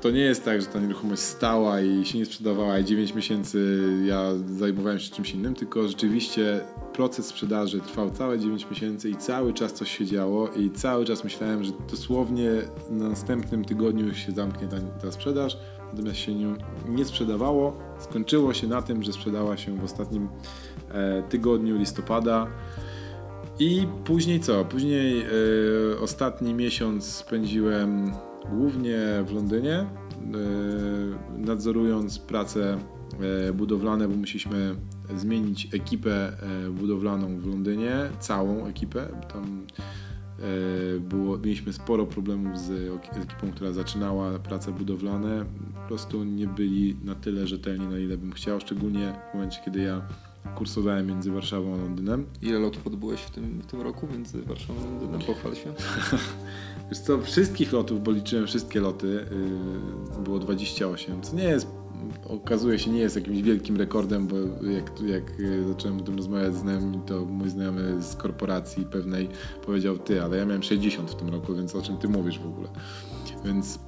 to nie jest tak, że ta nieruchomość stała i się nie sprzedawała i 9 miesięcy ja zajmowałem się czymś innym, tylko rzeczywiście proces sprzedaży trwał całe 9 miesięcy i cały czas coś się działo i cały czas myślałem, że dosłownie na następnym tygodniu się zamknie ta, ta sprzedaż, natomiast się nie, nie sprzedawało. Skończyło się na tym, że sprzedała się w ostatnim e, tygodniu listopada. I później co? Później e, ostatni miesiąc spędziłem głównie w Londynie, e, nadzorując prace e, budowlane, bo musieliśmy zmienić ekipę e, budowlaną w Londynie, całą ekipę. Tam było, mieliśmy sporo problemów z ekipą, która zaczynała prace budowlane. Po prostu nie byli na tyle rzetelni, na ile bym chciał, szczególnie w momencie, kiedy ja kursowałem między Warszawą a Londynem. Ile lotów odbyłeś w tym, w tym roku między Warszawą a Londynem? Pochwal się. Wiesz co, wszystkich lotów, bo liczyłem wszystkie loty, yy, było 28, co nie jest, okazuje się, nie jest jakimś wielkim rekordem, bo jak, jak yy, zacząłem o tym rozmawiać z znajomymi, to mój znajomy z korporacji pewnej powiedział, ty, ale ja miałem 60 w tym roku, więc o czym ty mówisz w ogóle? Więc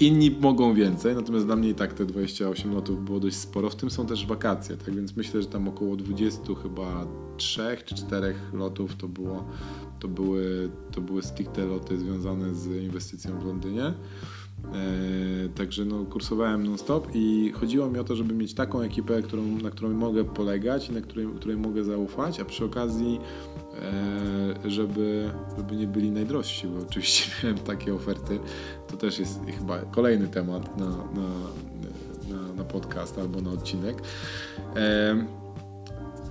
inni mogą więcej, natomiast dla mnie i tak te 28 lotów było dość sporo, w tym są też wakacje, tak więc myślę, że tam około 20 chyba 3 czy 4 lotów to było, to były, to były stricte loty związane z inwestycją w Londynie. E, także no, kursowałem non-stop i chodziło mi o to, żeby mieć taką ekipę, którą, na którą mogę polegać i na której, której mogę zaufać, a przy okazji, e, żeby, żeby nie byli najdrożsi, bo oczywiście miałem takie oferty. To też jest chyba kolejny temat na, na, na, na podcast albo na odcinek.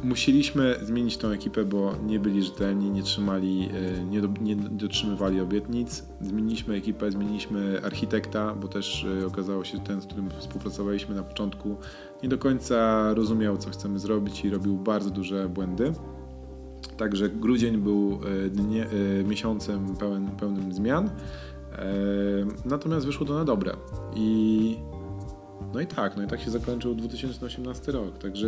Musieliśmy zmienić tą ekipę, bo nie byli rzetelni, nie trzymali, e, nie, do, nie dotrzymywali obietnic. Zmieniliśmy ekipę, zmieniliśmy architekta, bo też e, okazało się, że ten, z którym współpracowaliśmy na początku, nie do końca rozumiał, co chcemy zrobić i robił bardzo duże błędy. Także grudzień był e, dnie, miesiącem pełen, pełnym zmian. Natomiast wyszło to na dobre. I no i tak, no i tak się zakończył 2018 rok. Także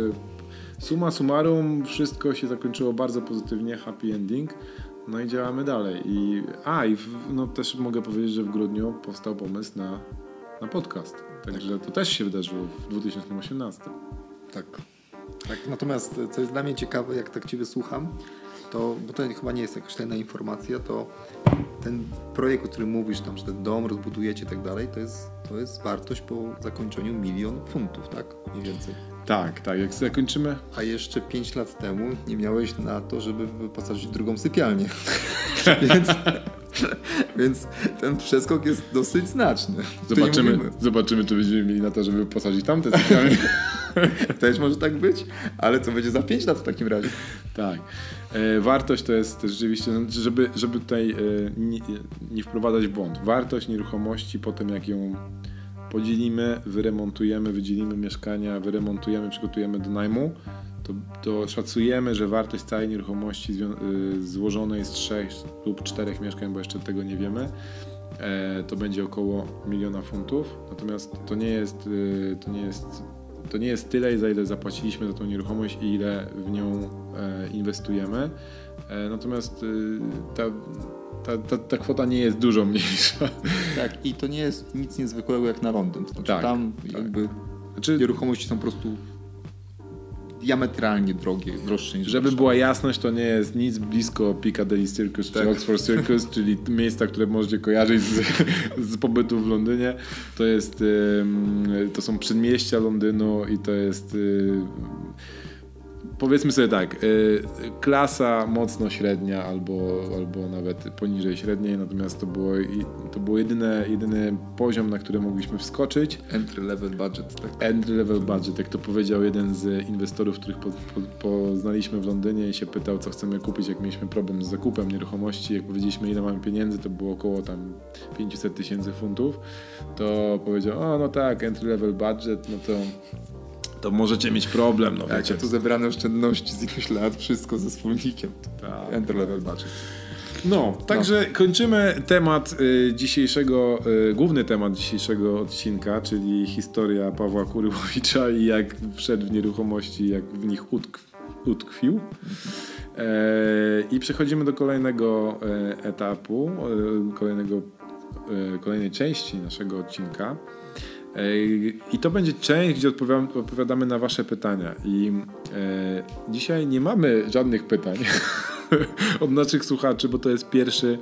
summa summarum wszystko się zakończyło bardzo pozytywnie, happy ending. No i działamy dalej. I, a i w, no też mogę powiedzieć, że w grudniu powstał pomysł na, na podcast. Także to też się wydarzyło w 2018. Tak. tak. Natomiast co jest dla mnie ciekawe, jak tak Ciebie słucham, to, bo to chyba nie jest jakaś tajna informacja, to ten projekt, o którym mówisz, tam, że ten dom rozbudujecie i tak dalej, to jest, to jest wartość po zakończeniu milion funtów, tak? Mniej więcej. Tak, tak, jak zakończymy, A jeszcze 5 lat temu nie miałeś na to, żeby wyposażyć drugą sypialnię. więc, więc ten przeskok jest dosyć znaczny. Zobaczymy, zobaczymy, czy będziemy mieli na to, żeby posadzić tamte sypialnie. Też może tak być, ale co będzie za 5 lat w takim razie? Tak. E, wartość to jest rzeczywiście, no, żeby, żeby tutaj e, nie, nie wprowadzać błąd. Wartość nieruchomości po tym, jak ją podzielimy, wyremontujemy, wydzielimy mieszkania, wyremontujemy, przygotujemy do najmu, to, to szacujemy, że wartość całej nieruchomości y, złożona jest z 6 lub 4 mieszkań, bo jeszcze tego nie wiemy. e, to będzie około miliona funtów. Natomiast to nie jest, y, to nie jest, to nie jest tyle, za ile zapłaciliśmy za tą nieruchomość i ile w nią e, inwestujemy. E, natomiast y, ta, ta, ta, ta kwota nie jest dużo mniejsza. Tak, i to nie jest nic niezwykłego jak na Londyn. Znaczy Tak, tam tak. jakby Znaczy, nieruchomości są po prostu diametralnie drogie, droższe niż Żeby Warszawa. była jasność, to nie jest nic blisko Piccadilly Circus Tak. czy Oxford Circus, czyli miejsca, które możecie kojarzyć z, z pobytu w Londynie. To jest, to są przedmieścia Londynu i to jest y, powiedzmy sobie tak, y, klasa mocno średnia albo, albo nawet poniżej średniej, natomiast to było, to było jedyne, jedyny poziom, na który mogliśmy wskoczyć. Entry level budget, tak. Entry level budget, jak to powiedział jeden z inwestorów, których po, po, poznaliśmy w Londynie i się pytał, co chcemy kupić, jak mieliśmy problem z zakupem nieruchomości, jak powiedzieliśmy, ile mamy pieniędzy, to było około tam 500 tysięcy funtów, to powiedział, o no tak, entry level budget, no to, to możecie mieć problem, no Tak, wiecie. tu zebrane oszczędności z iluś lat, wszystko ze wspólnikiem. Tak. Entry level budget. No, także kończymy temat y, dzisiejszego, y, główny temat dzisiejszego odcinka, czyli historia Pawła Kuryłowicza i jak wszedł w nieruchomości, jak w nich utkw, utkwił. E, I przechodzimy do kolejnego e, etapu, e, kolejnego, e, kolejnej części naszego odcinka. I to będzie część, gdzie odpowiadamy na Wasze pytania. I e, dzisiaj nie mamy żadnych pytań od naszych słuchaczy, bo to jest pierwszy,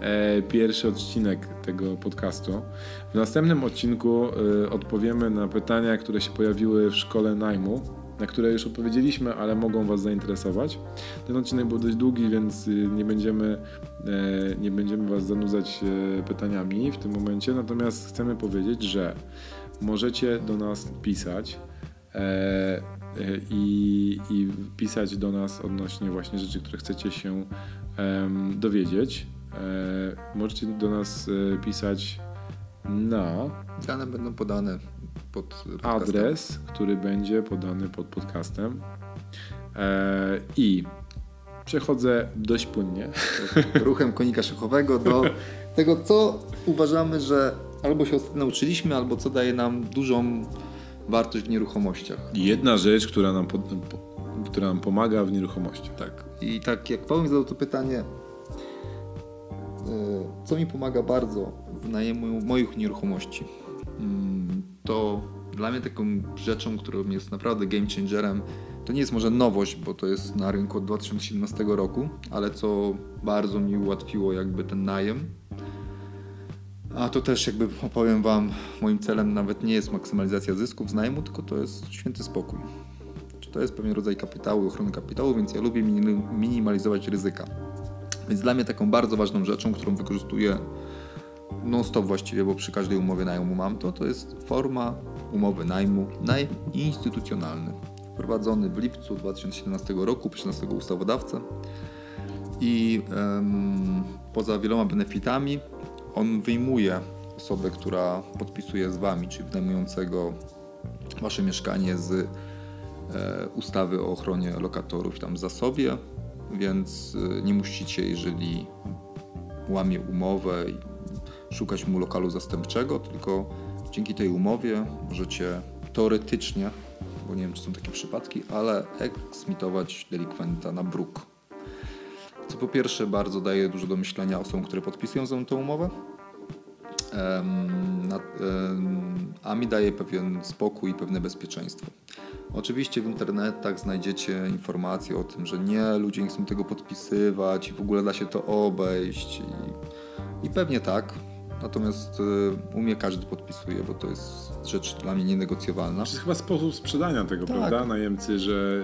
e, pierwszy odcinek tego podcastu. W następnym odcinku e, odpowiemy na pytania, które się pojawiły w szkole najmu, na które już odpowiedzieliśmy, ale mogą Was zainteresować. Ten odcinek był dość długi, więc y, nie będziemy, e, nie będziemy Was zanudzać e, pytaniami w tym momencie. Natomiast chcemy powiedzieć, że możecie do nas pisać e, i, i pisać do nas odnośnie właśnie rzeczy, które chcecie się em, dowiedzieć. E, możecie do nas pisać na Dane będą podane pod podcastem. adres, który będzie podany pod podcastem. E, I przechodzę dość płynnie. ruchem konika szachowego do tego, co uważamy, że albo się nauczyliśmy, albo co daje nam dużą wartość w nieruchomościach. Jedna rzecz, która nam, pod, po, która nam pomaga w nieruchomości. Tak. I tak jak Paweł zadał to pytanie, e, co mi pomaga bardzo w najemu moich nieruchomości, to dla mnie taką rzeczą, którą jest naprawdę game changerem, to nie jest może nowość, bo to jest na rynku od 2017 roku, ale co bardzo mi ułatwiło jakby ten najem. A to też jakby opowiem Wam, moim celem nawet nie jest maksymalizacja zysków z najmu, tylko to jest święty spokój. To jest pewien rodzaj kapitału, ochrony kapitału, więc ja lubię mini- minimalizować ryzyka. Więc dla mnie taką bardzo ważną rzeczą, którą wykorzystuję non-stop właściwie, bo przy każdej umowie najmu mam to, to jest forma umowy najmu, najm instytucjonalny. Wprowadzony w lipcu 2017 roku przez naszego ustawodawcę i poza wieloma benefitami on wyjmuje osobę, która podpisuje z Wami, czyli wynajmującego Wasze mieszkanie z e, ustawy o ochronie lokatorów tam w zasobie, więc e, nie musicie, jeżeli łamie umowę szukać mu lokalu zastępczego, tylko dzięki tej umowie możecie teoretycznie, bo nie wiem czy są takie przypadki, ale eksmitować delikwenta na bruk. Co po pierwsze bardzo daje dużo do myślenia osobom, które podpisują za tę umowę, a mi daje pewien spokój i pewne bezpieczeństwo. Oczywiście w internetach znajdziecie informacje o tym, że nie, ludzie nie chcą tego podpisywać i w ogóle da się to obejść i, i pewnie tak. Natomiast y, u mnie każdy podpisuje, bo to jest rzecz dla mnie nienegocjowalna. To jest chyba sposób sprzedania tego, Tak. prawda? Najemcy, że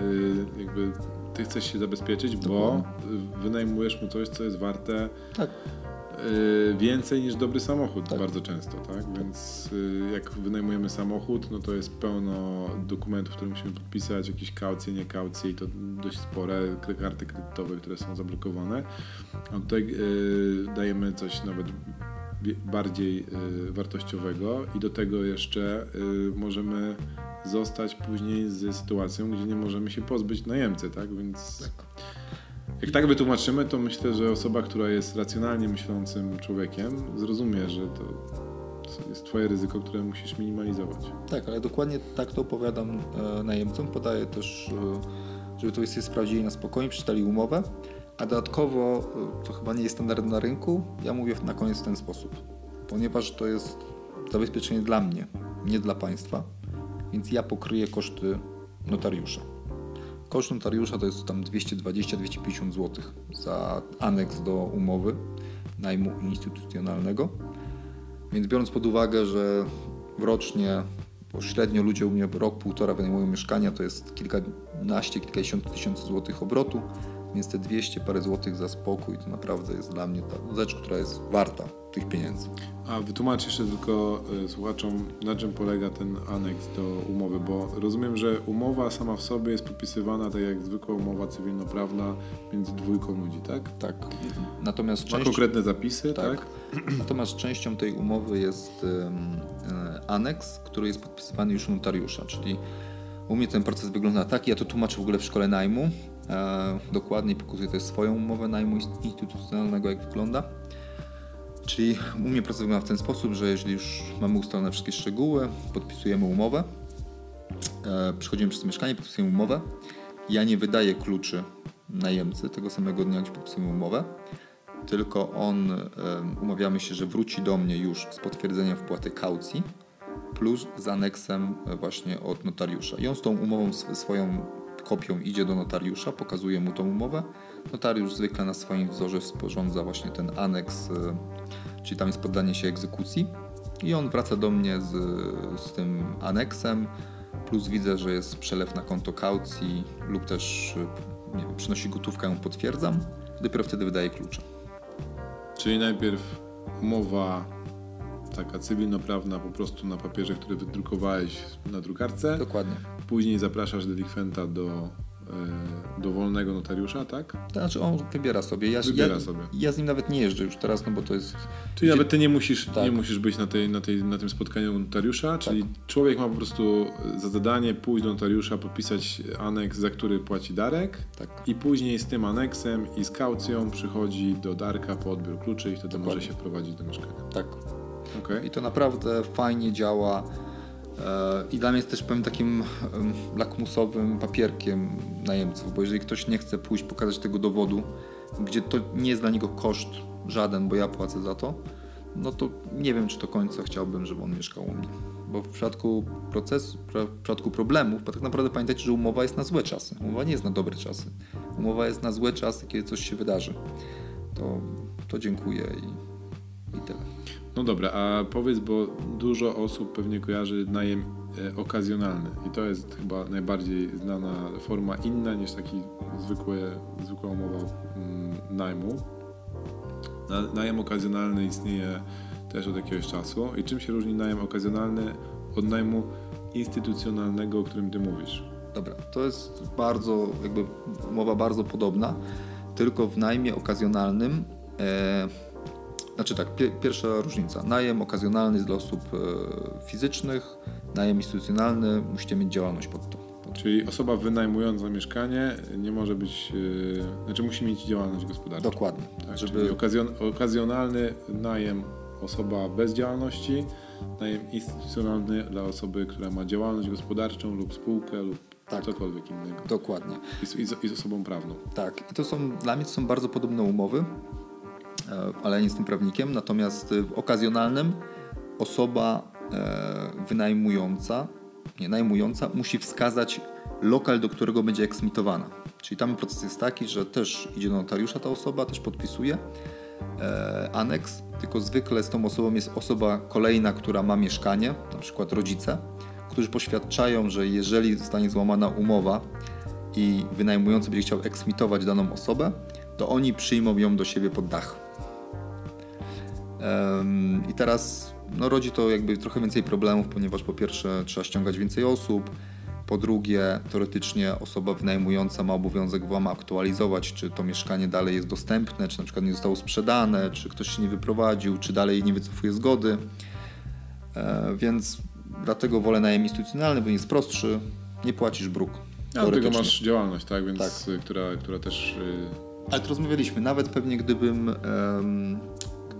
y, jakby ty chcesz się zabezpieczyć, bo wynajmujesz mu coś, co jest warte Tak. y, więcej niż dobry samochód Tak. bardzo często, tak? Więc jak wynajmujemy samochód, no to jest pełno dokumentów, które musimy podpisać, jakieś kaucje, nie kaucje i to dość spore, karty kredytowe, które są zablokowane. A tutaj dajemy coś nawet bardziej y, wartościowego i do tego jeszcze y, możemy zostać później z sytuacją, gdzie nie możemy się pozbyć najemcy, tak? Więc Jak tak wytłumaczymy, to myślę, że osoba, która jest racjonalnie myślącym człowiekiem, zrozumie, że to jest twoje ryzyko, które musisz minimalizować. Tak, ale dokładnie tak to opowiadam e, najemcom. Podaję też, e, żeby to sobie sprawdzili na spokojnie, przeczytali umowę. A dodatkowo, e, to chyba nie jest standard na rynku, ja mówię na koniec w ten sposób. Ponieważ to jest zabezpieczenie dla mnie, nie dla państwa, więc ja pokryję koszty notariusza. Koszt notariusza to jest tam 220-250 zł za aneks do umowy najmu instytucjonalnego. Więc biorąc pod uwagę, że rocznie bo średnio ludzie u mnie rok, półtora wynajmują mieszkania, to jest kilkanaście, kilkadziesiąt tysięcy złotych obrotu, więc te 200 parę złotych za spokój to naprawdę jest dla mnie ta rzecz, która jest warta tych pieniędzy. A wytłumacz jeszcze tylko y, słuchaczom, na czym polega ten aneks do umowy, bo rozumiem, że umowa sama w sobie jest podpisywana tak jak zwykła umowa cywilnoprawna między dwójką ludzi, tak? Tak. Natomiast Ma część... konkretne zapisy, tak? tak? Natomiast częścią tej umowy jest y, aneks, który jest podpisywany już u notariusza, czyli u mnie ten proces wygląda tak, ja to tłumaczę w ogóle w szkole najmu, e, dokładnie pokazuję też swoją umowę najmu instytucjonalnego, jak wygląda. Czyli u mnie proces wygląda w ten sposób, że jeżeli już mamy ustalone wszystkie szczegóły, podpisujemy umowę, e, przychodzimy przez mieszkanie, podpisujemy umowę. Ja nie wydaję kluczy najemcy tego samego dnia, gdzie podpisujemy umowę, tylko on, e, umawiamy się, że wróci do mnie już z potwierdzeniem wpłaty kaucji plus z aneksem właśnie od notariusza. I on z tą umową swoją kopią idzie do notariusza, pokazuje mu tą umowę. Notariusz zwykle na swoim wzorze sporządza właśnie ten aneks, e, czyli tam jest poddanie się egzekucji. I on wraca do mnie z, z tym aneksem, plus widzę, że jest przelew na konto kaucji lub też e, nie wiem, przynosi gotówkę, ją potwierdzam. Dopiero wtedy wydaje klucze. Czyli najpierw umowa taka cywilnoprawna po prostu na papierze, który wydrukowałeś na drukarce. Dokładnie. Później zapraszasz delikwenta do, e, do wolnego notariusza, tak? To znaczy on wybiera sobie. Ja, Wybiera ja, sobie. Ja z nim nawet nie jeżdżę już teraz, no bo to jest... Czyli nawet ty nie musisz, Tak. nie musisz być na, tej, na, tej, na tym spotkaniu notariusza, czyli człowiek ma po prostu za zadanie pójść do notariusza, podpisać aneks, za który płaci Darek Tak. i później z tym aneksem i z kaucją przychodzi do Darka po odbiór kluczy i wtedy Dokładnie. może się wprowadzić do mieszkania. Tak. Okej. I to naprawdę fajnie działa. E, I dla mnie jest też powiem takim lakmusowym papierkiem najemców, bo jeżeli ktoś nie chce pójść pokazać tego dowodu, gdzie to nie jest dla niego koszt żaden, bo ja płacę za to, no to nie wiem, czy do końca chciałbym, żeby on mieszkał u mnie. Bo w przypadku procesu, w przypadku problemów, bo tak naprawdę pamiętajcie, że umowa jest na złe czasy. Umowa nie jest na dobre czasy. Umowa jest na złe czasy, kiedy coś się wydarzy. To, to dziękuję i, i tyle. No dobra, a powiedz, bo dużo osób pewnie kojarzy najem e, okazjonalny i to jest chyba najbardziej znana forma inna niż taki zwykłe, zwykła umowa mm, najmu. Na, najem okazjonalny istnieje też od jakiegoś czasu i czym się różni najem okazjonalny od najmu instytucjonalnego, o którym ty mówisz? Dobra, to jest bardzo, jakby umowa bardzo podobna, tylko w najmie okazjonalnym. E, znaczy tak, pie, pierwsza różnica. Najem okazjonalny jest dla osób e, fizycznych, najem instytucjonalny musicie mieć działalność pod to. Czyli osoba wynajmująca mieszkanie nie może być, e, znaczy musi mieć działalność gospodarczą. dokładnie. Tak, żeby, Czyli okazjon, okazjonalny najem osoba bez działalności, najem instytucjonalny dla osoby, która ma działalność gospodarczą lub spółkę lub Tak. cokolwiek innego. dokładnie. I z, i, z, I z osobą prawną. Tak, i to są dla mnie to są bardzo podobne umowy, ale ja nie jestem prawnikiem. Natomiast w okazjonalnym osoba e, wynajmująca, nie najmująca, musi wskazać lokal, do którego będzie eksmitowana. Czyli tam proces jest taki, że też idzie do notariusza ta osoba, też podpisuje e, aneks, tylko zwykle z tą osobą jest osoba kolejna, która ma mieszkanie, na przykład rodzice, którzy poświadczają, że jeżeli zostanie złamana umowa i wynajmujący będzie chciał eksmitować daną osobę, to oni przyjmą ją do siebie pod dach. I teraz no, rodzi to jakby trochę więcej problemów, ponieważ po pierwsze trzeba ściągać więcej osób, po drugie teoretycznie osoba wynajmująca ma obowiązek wam aktualizować, czy to mieszkanie dalej jest dostępne, czy na przykład nie zostało sprzedane, czy ktoś się nie wyprowadził, czy dalej nie wycofuje zgody. E, więc dlatego wolę najem instytucjonalny, bo jest prostszy, nie płacisz bruk. A do tego masz działalność, tak? Więc Tak. y, Która, która też Ale to rozmawialiśmy, nawet pewnie gdybym, em,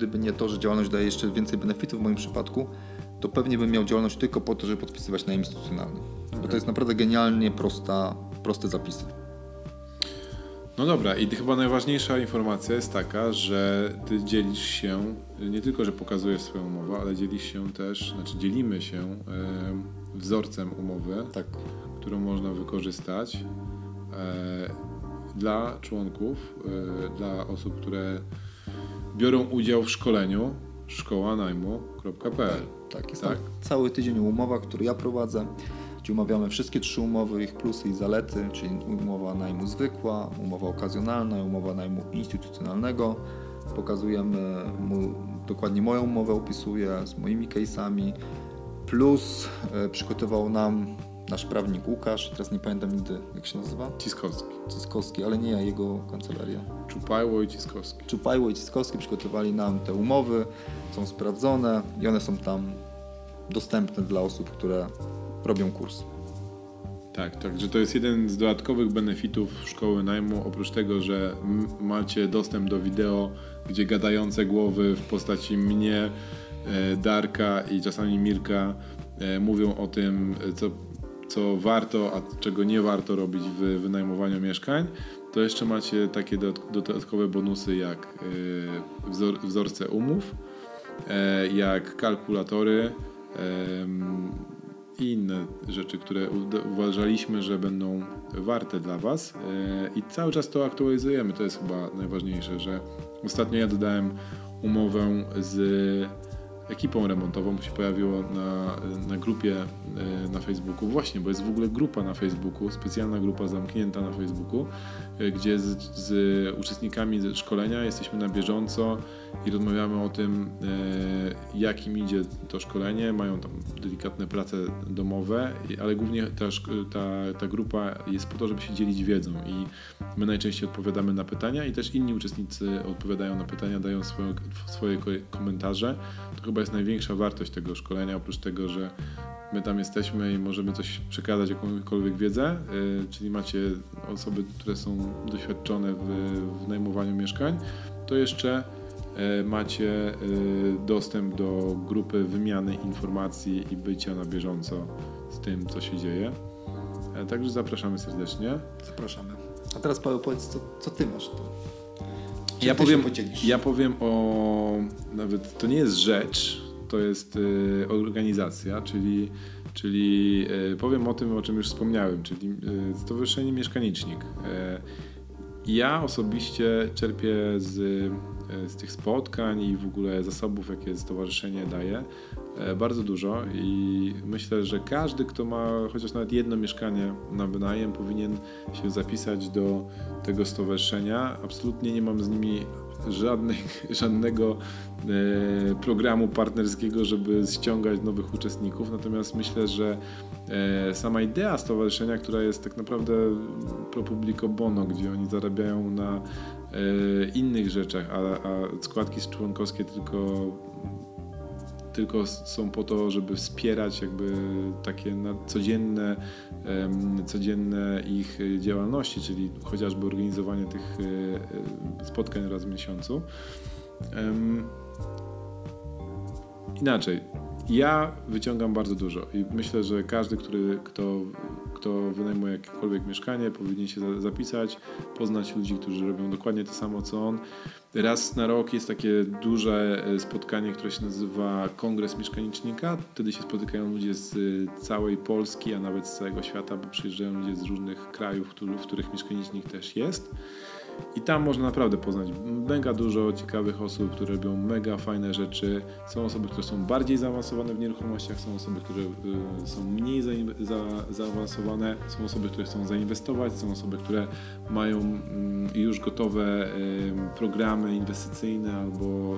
gdyby nie to, że działalność daje jeszcze więcej benefitów w moim przypadku, to pewnie bym miał działalność tylko po to, żeby podpisywać na instytucjonalny. Bo to jest naprawdę genialnie prosta, proste zapisy. No dobra, i chyba najważniejsza informacja jest taka, że ty dzielisz się, nie tylko, że pokazujesz swoją umowę, ale dzielisz się też, znaczy dzielimy się e, wzorcem umowy, Tak. którą można wykorzystać e, dla członków, e, dla osób, które biorą udział w szkoleniu szkołanajmu.pl. Tak, jest Tak? cały tydzień o umowach, który ja prowadzę, gdzie umawiamy wszystkie trzy umowy, ich plusy i zalety, czyli umowa najmu zwykła, umowa okazjonalna, umowa najmu instytucjonalnego. Pokazujemy mu dokładnie moją umowę, opisuję z moimi case'ami. Plus e, przygotował nam nasz prawnik Łukasz, teraz nie pamiętam nigdy jak się nazywa, Ciskowski. Cyskowski, ale nie ja, jego kancelaria. Czupajło i Ciskowski. Czupajło i Ciskowski przygotowali nam te umowy, są sprawdzone i one są tam dostępne dla osób, które robią kurs. Tak, także to jest jeden z dodatkowych benefitów szkoły najmu. Oprócz tego, że macie dostęp do wideo, gdzie gadające głowy w postaci mnie, e, Darka i czasami Mirka e, mówią o tym, e, co, co warto, a czego nie warto robić w wynajmowaniu mieszkań, to jeszcze macie takie dodat- dodatkowe bonusy jak e, wzor, wzorce umów, e, jak kalkulatory. i inne rzeczy, które uważaliśmy, że będą warte dla Was. E, I cały czas to aktualizujemy. To jest chyba najważniejsze, że ostatnio ja dodałem umowę z ekipą remontową, się pojawiło na, na grupie e, na Facebooku. Właśnie, bo jest w ogóle grupa na Facebooku, specjalna grupa zamknięta na Facebooku, gdzie z, z uczestnikami ze szkolenia jesteśmy na bieżąco i rozmawiamy o tym, e, jak im idzie to szkolenie. Mają tam delikatne prace domowe, ale głównie ta, ta, ta grupa jest po to, żeby się dzielić wiedzą i my najczęściej odpowiadamy na pytania i też inni uczestnicy odpowiadają na pytania, dają swoje, swoje ko- komentarze. To chyba jest największa wartość tego szkolenia, oprócz tego, że my tam jesteśmy i możemy coś przekazać, jakąkolwiek wiedzę, y, czyli macie osoby, które są doświadczone w, w najmowaniu mieszkań, to jeszcze y, macie y, dostęp do grupy wymiany informacji i bycia na bieżąco z tym, co się dzieje. E, Także zapraszamy serdecznie. Zapraszamy. A teraz Paweł powiedz, co, co ty masz tu? Ja ty powiem, ja powiem o. Nawet to nie jest rzecz, to jest y, organizacja, czyli, czyli y, powiem o tym, o czym już wspomniałem, czyli y, Stowarzyszenie Mieszkanicznik. Ja osobiście czerpię z, z tych spotkań i w ogóle zasobów, jakie stowarzyszenie daje, e, bardzo dużo i myślę, że każdy, kto ma chociaż nawet jedno mieszkanie na wynajem, powinien się zapisać do tego stowarzyszenia. Absolutnie nie mam z nimi żadnego e, programu partnerskiego, żeby ściągać nowych uczestników. Natomiast myślę, że e, sama idea stowarzyszenia, która jest tak naprawdę pro publico bono, gdzie oni zarabiają na e, innych rzeczach, a, a składki członkowskie tylko tylko są po to, żeby wspierać jakby takie codzienne, codzienne ich e, działalności, czyli chociażby organizowanie tych e, e, spotkań raz w miesiącu. Inaczej, ja wyciągam bardzo dużo i myślę, że każdy, który, kto, kto wynajmuje jakiekolwiek mieszkanie, powinien się za- zapisać, poznać ludzi, którzy robią dokładnie to samo co on. Raz na rok jest takie duże e, spotkanie, które się nazywa Kongres Mieszkanicznika. Wtedy się spotykają ludzie z e, całej Polski, a nawet z całego świata, bo przyjeżdżają ludzie z różnych krajów, w których mieszkanicznik też jest. I tam można naprawdę poznać mega dużo ciekawych osób, które robią mega fajne rzeczy. Są osoby, które są bardziej zaawansowane w nieruchomościach, są osoby, które y, są mniej zain- za, zaawansowane, są osoby, które chcą zainwestować, są osoby, które mają mm, już gotowe programy inwestycyjne albo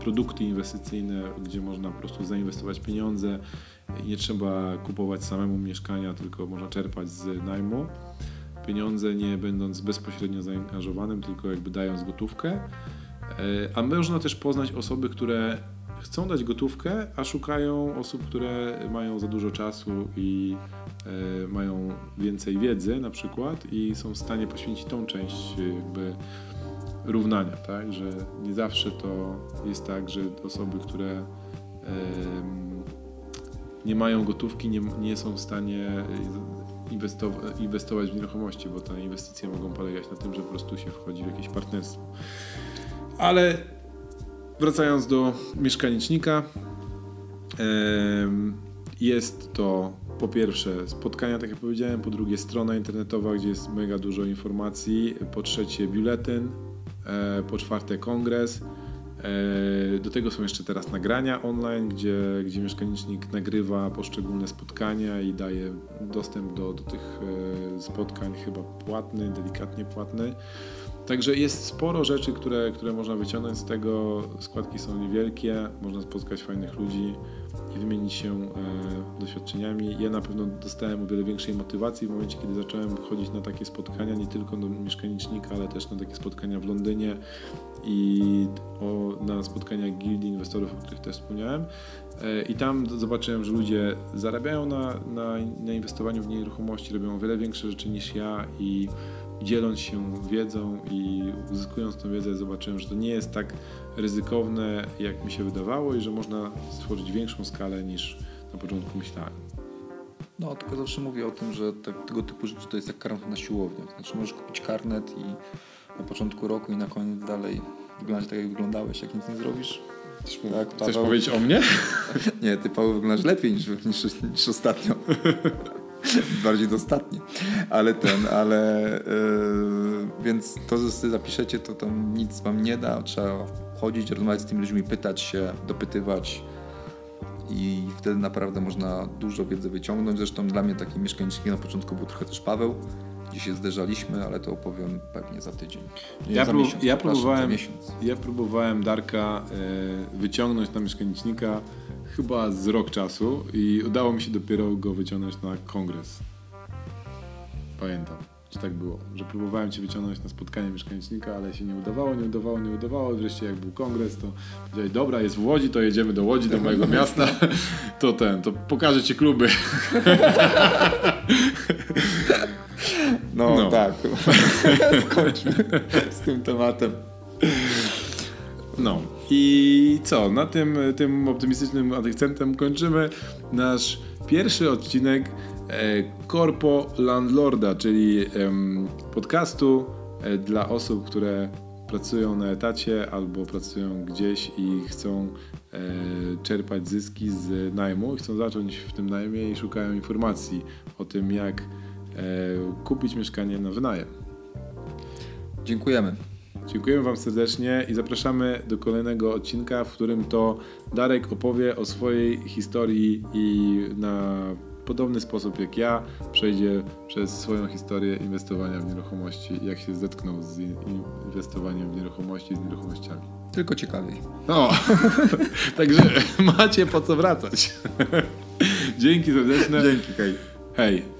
produkty inwestycyjne, gdzie można po prostu zainwestować pieniądze i nie trzeba kupować samemu mieszkania, tylko można czerpać z najmu pieniądze, nie będąc bezpośrednio zaangażowanym, tylko jakby dając gotówkę. E, A można też poznać osoby, które chcą dać gotówkę, a szukają osób, które mają za dużo czasu i e, mają więcej wiedzy na przykład i są w stanie poświęcić tą część jakby równania, tak? Że nie zawsze to jest tak, że osoby, które nie mają gotówki, nie, nie są w stanie inwestowa- inwestować w nieruchomości, bo te inwestycje mogą polegać na tym, że po prostu się wchodzi w jakieś partnerstwo. Ale wracając do mieszkanicznika, jest to po pierwsze spotkania, tak jak powiedziałem, po drugie strona internetowa, gdzie jest mega dużo informacji, po trzecie biuletyn, e, po czwarte kongres. E, Do tego są jeszcze teraz nagrania online, gdzie, gdzie mieszkanicznik nagrywa poszczególne spotkania i daje dostęp do, do tych e, spotkań, chyba płatny, delikatnie płatny. Także jest sporo rzeczy, które, które można wyciągnąć z tego. Składki są niewielkie, można spotkać fajnych ludzi i wymienić się e, doświadczeniami. Ja na pewno dostałem o wiele większej motywacji w momencie, kiedy zacząłem chodzić na takie spotkania, nie tylko do mieszkanicznika, ale też na takie spotkania w Londynie i o, na spotkaniach gildii inwestorów, o których też wspomniałem. E, I tam zobaczyłem, że ludzie zarabiają na, na, na inwestowaniu w nieruchomości, robią o wiele większe rzeczy niż ja i dzieląc się wiedzą i uzyskując tą wiedzę, zobaczyłem, że to nie jest tak ryzykowne, jak mi się wydawało i że można stworzyć większą skalę niż na początku myślałem. No, tylko zawsze mówię o tym, że te, tego typu rzeczy to jest jak karnet na siłownię. Znaczy możesz kupić karnet i na początku roku i na koniec dalej wyglądać tak, jak wyglądałeś, jak nic nie zrobisz. Tak, Chcesz Paweł? powiedzieć o mnie? Nie, ty Paweł wyglądasz lepiej niż, niż, niż ostatnio. Bardziej dostatni. Ale ten, ale yy, więc to, że sobie zapiszecie, to tam nic wam nie da. Trzeba chodzić, rozmawiać z tymi ludźmi, pytać się, dopytywać. I wtedy naprawdę można dużo wiedzy wyciągnąć. Zresztą dla mnie takim mieszkanicznikiem na początku był trochę też Paweł, gdzie się zderzaliśmy, ale to opowiem pewnie za tydzień. Nie, Ja za pró- miesiąc, ja próbowałem-. Ja próbowałem Darka e, wyciągnąć na mieszkanicznika chyba z rok czasu i udało mi się dopiero go wyciągnąć na kongres. Pamiętam, że tak było, że próbowałem cię wyciągnąć na spotkanie mieszkanicznika, ale się nie udawało, nie udawało, nie udawało. Wreszcie jak był kongres, to powiedziałeś, dobra, jest w Łodzi, to jedziemy do Łodzi, do mojego miasta. To ten, to pokażę ci kluby. No, No. tak. Skończmy z tym tematem. No i co? Na tym, tym optymistycznym akcentem kończymy nasz pierwszy odcinek e, Corpo Landlorda, czyli podcastu e, dla osób, które pracują na etacie albo pracują gdzieś i chcą e, czerpać zyski z najmu, chcą zacząć w tym najmie i szukają informacji o tym, jak e, kupić mieszkanie na wynajem. Dziękujemy. Dziękujemy Wam serdecznie i zapraszamy do kolejnego odcinka, w którym to Darek opowie o swojej historii i na podobny sposób jak ja przejdzie przez swoją historię inwestowania w nieruchomości, jak się zetknął z in- inwestowaniem w nieruchomości, z nieruchomościami. Tylko ciekawiej. O, także macie po co wracać. Dzięki serdeczne. Dzięki, hej. Hej.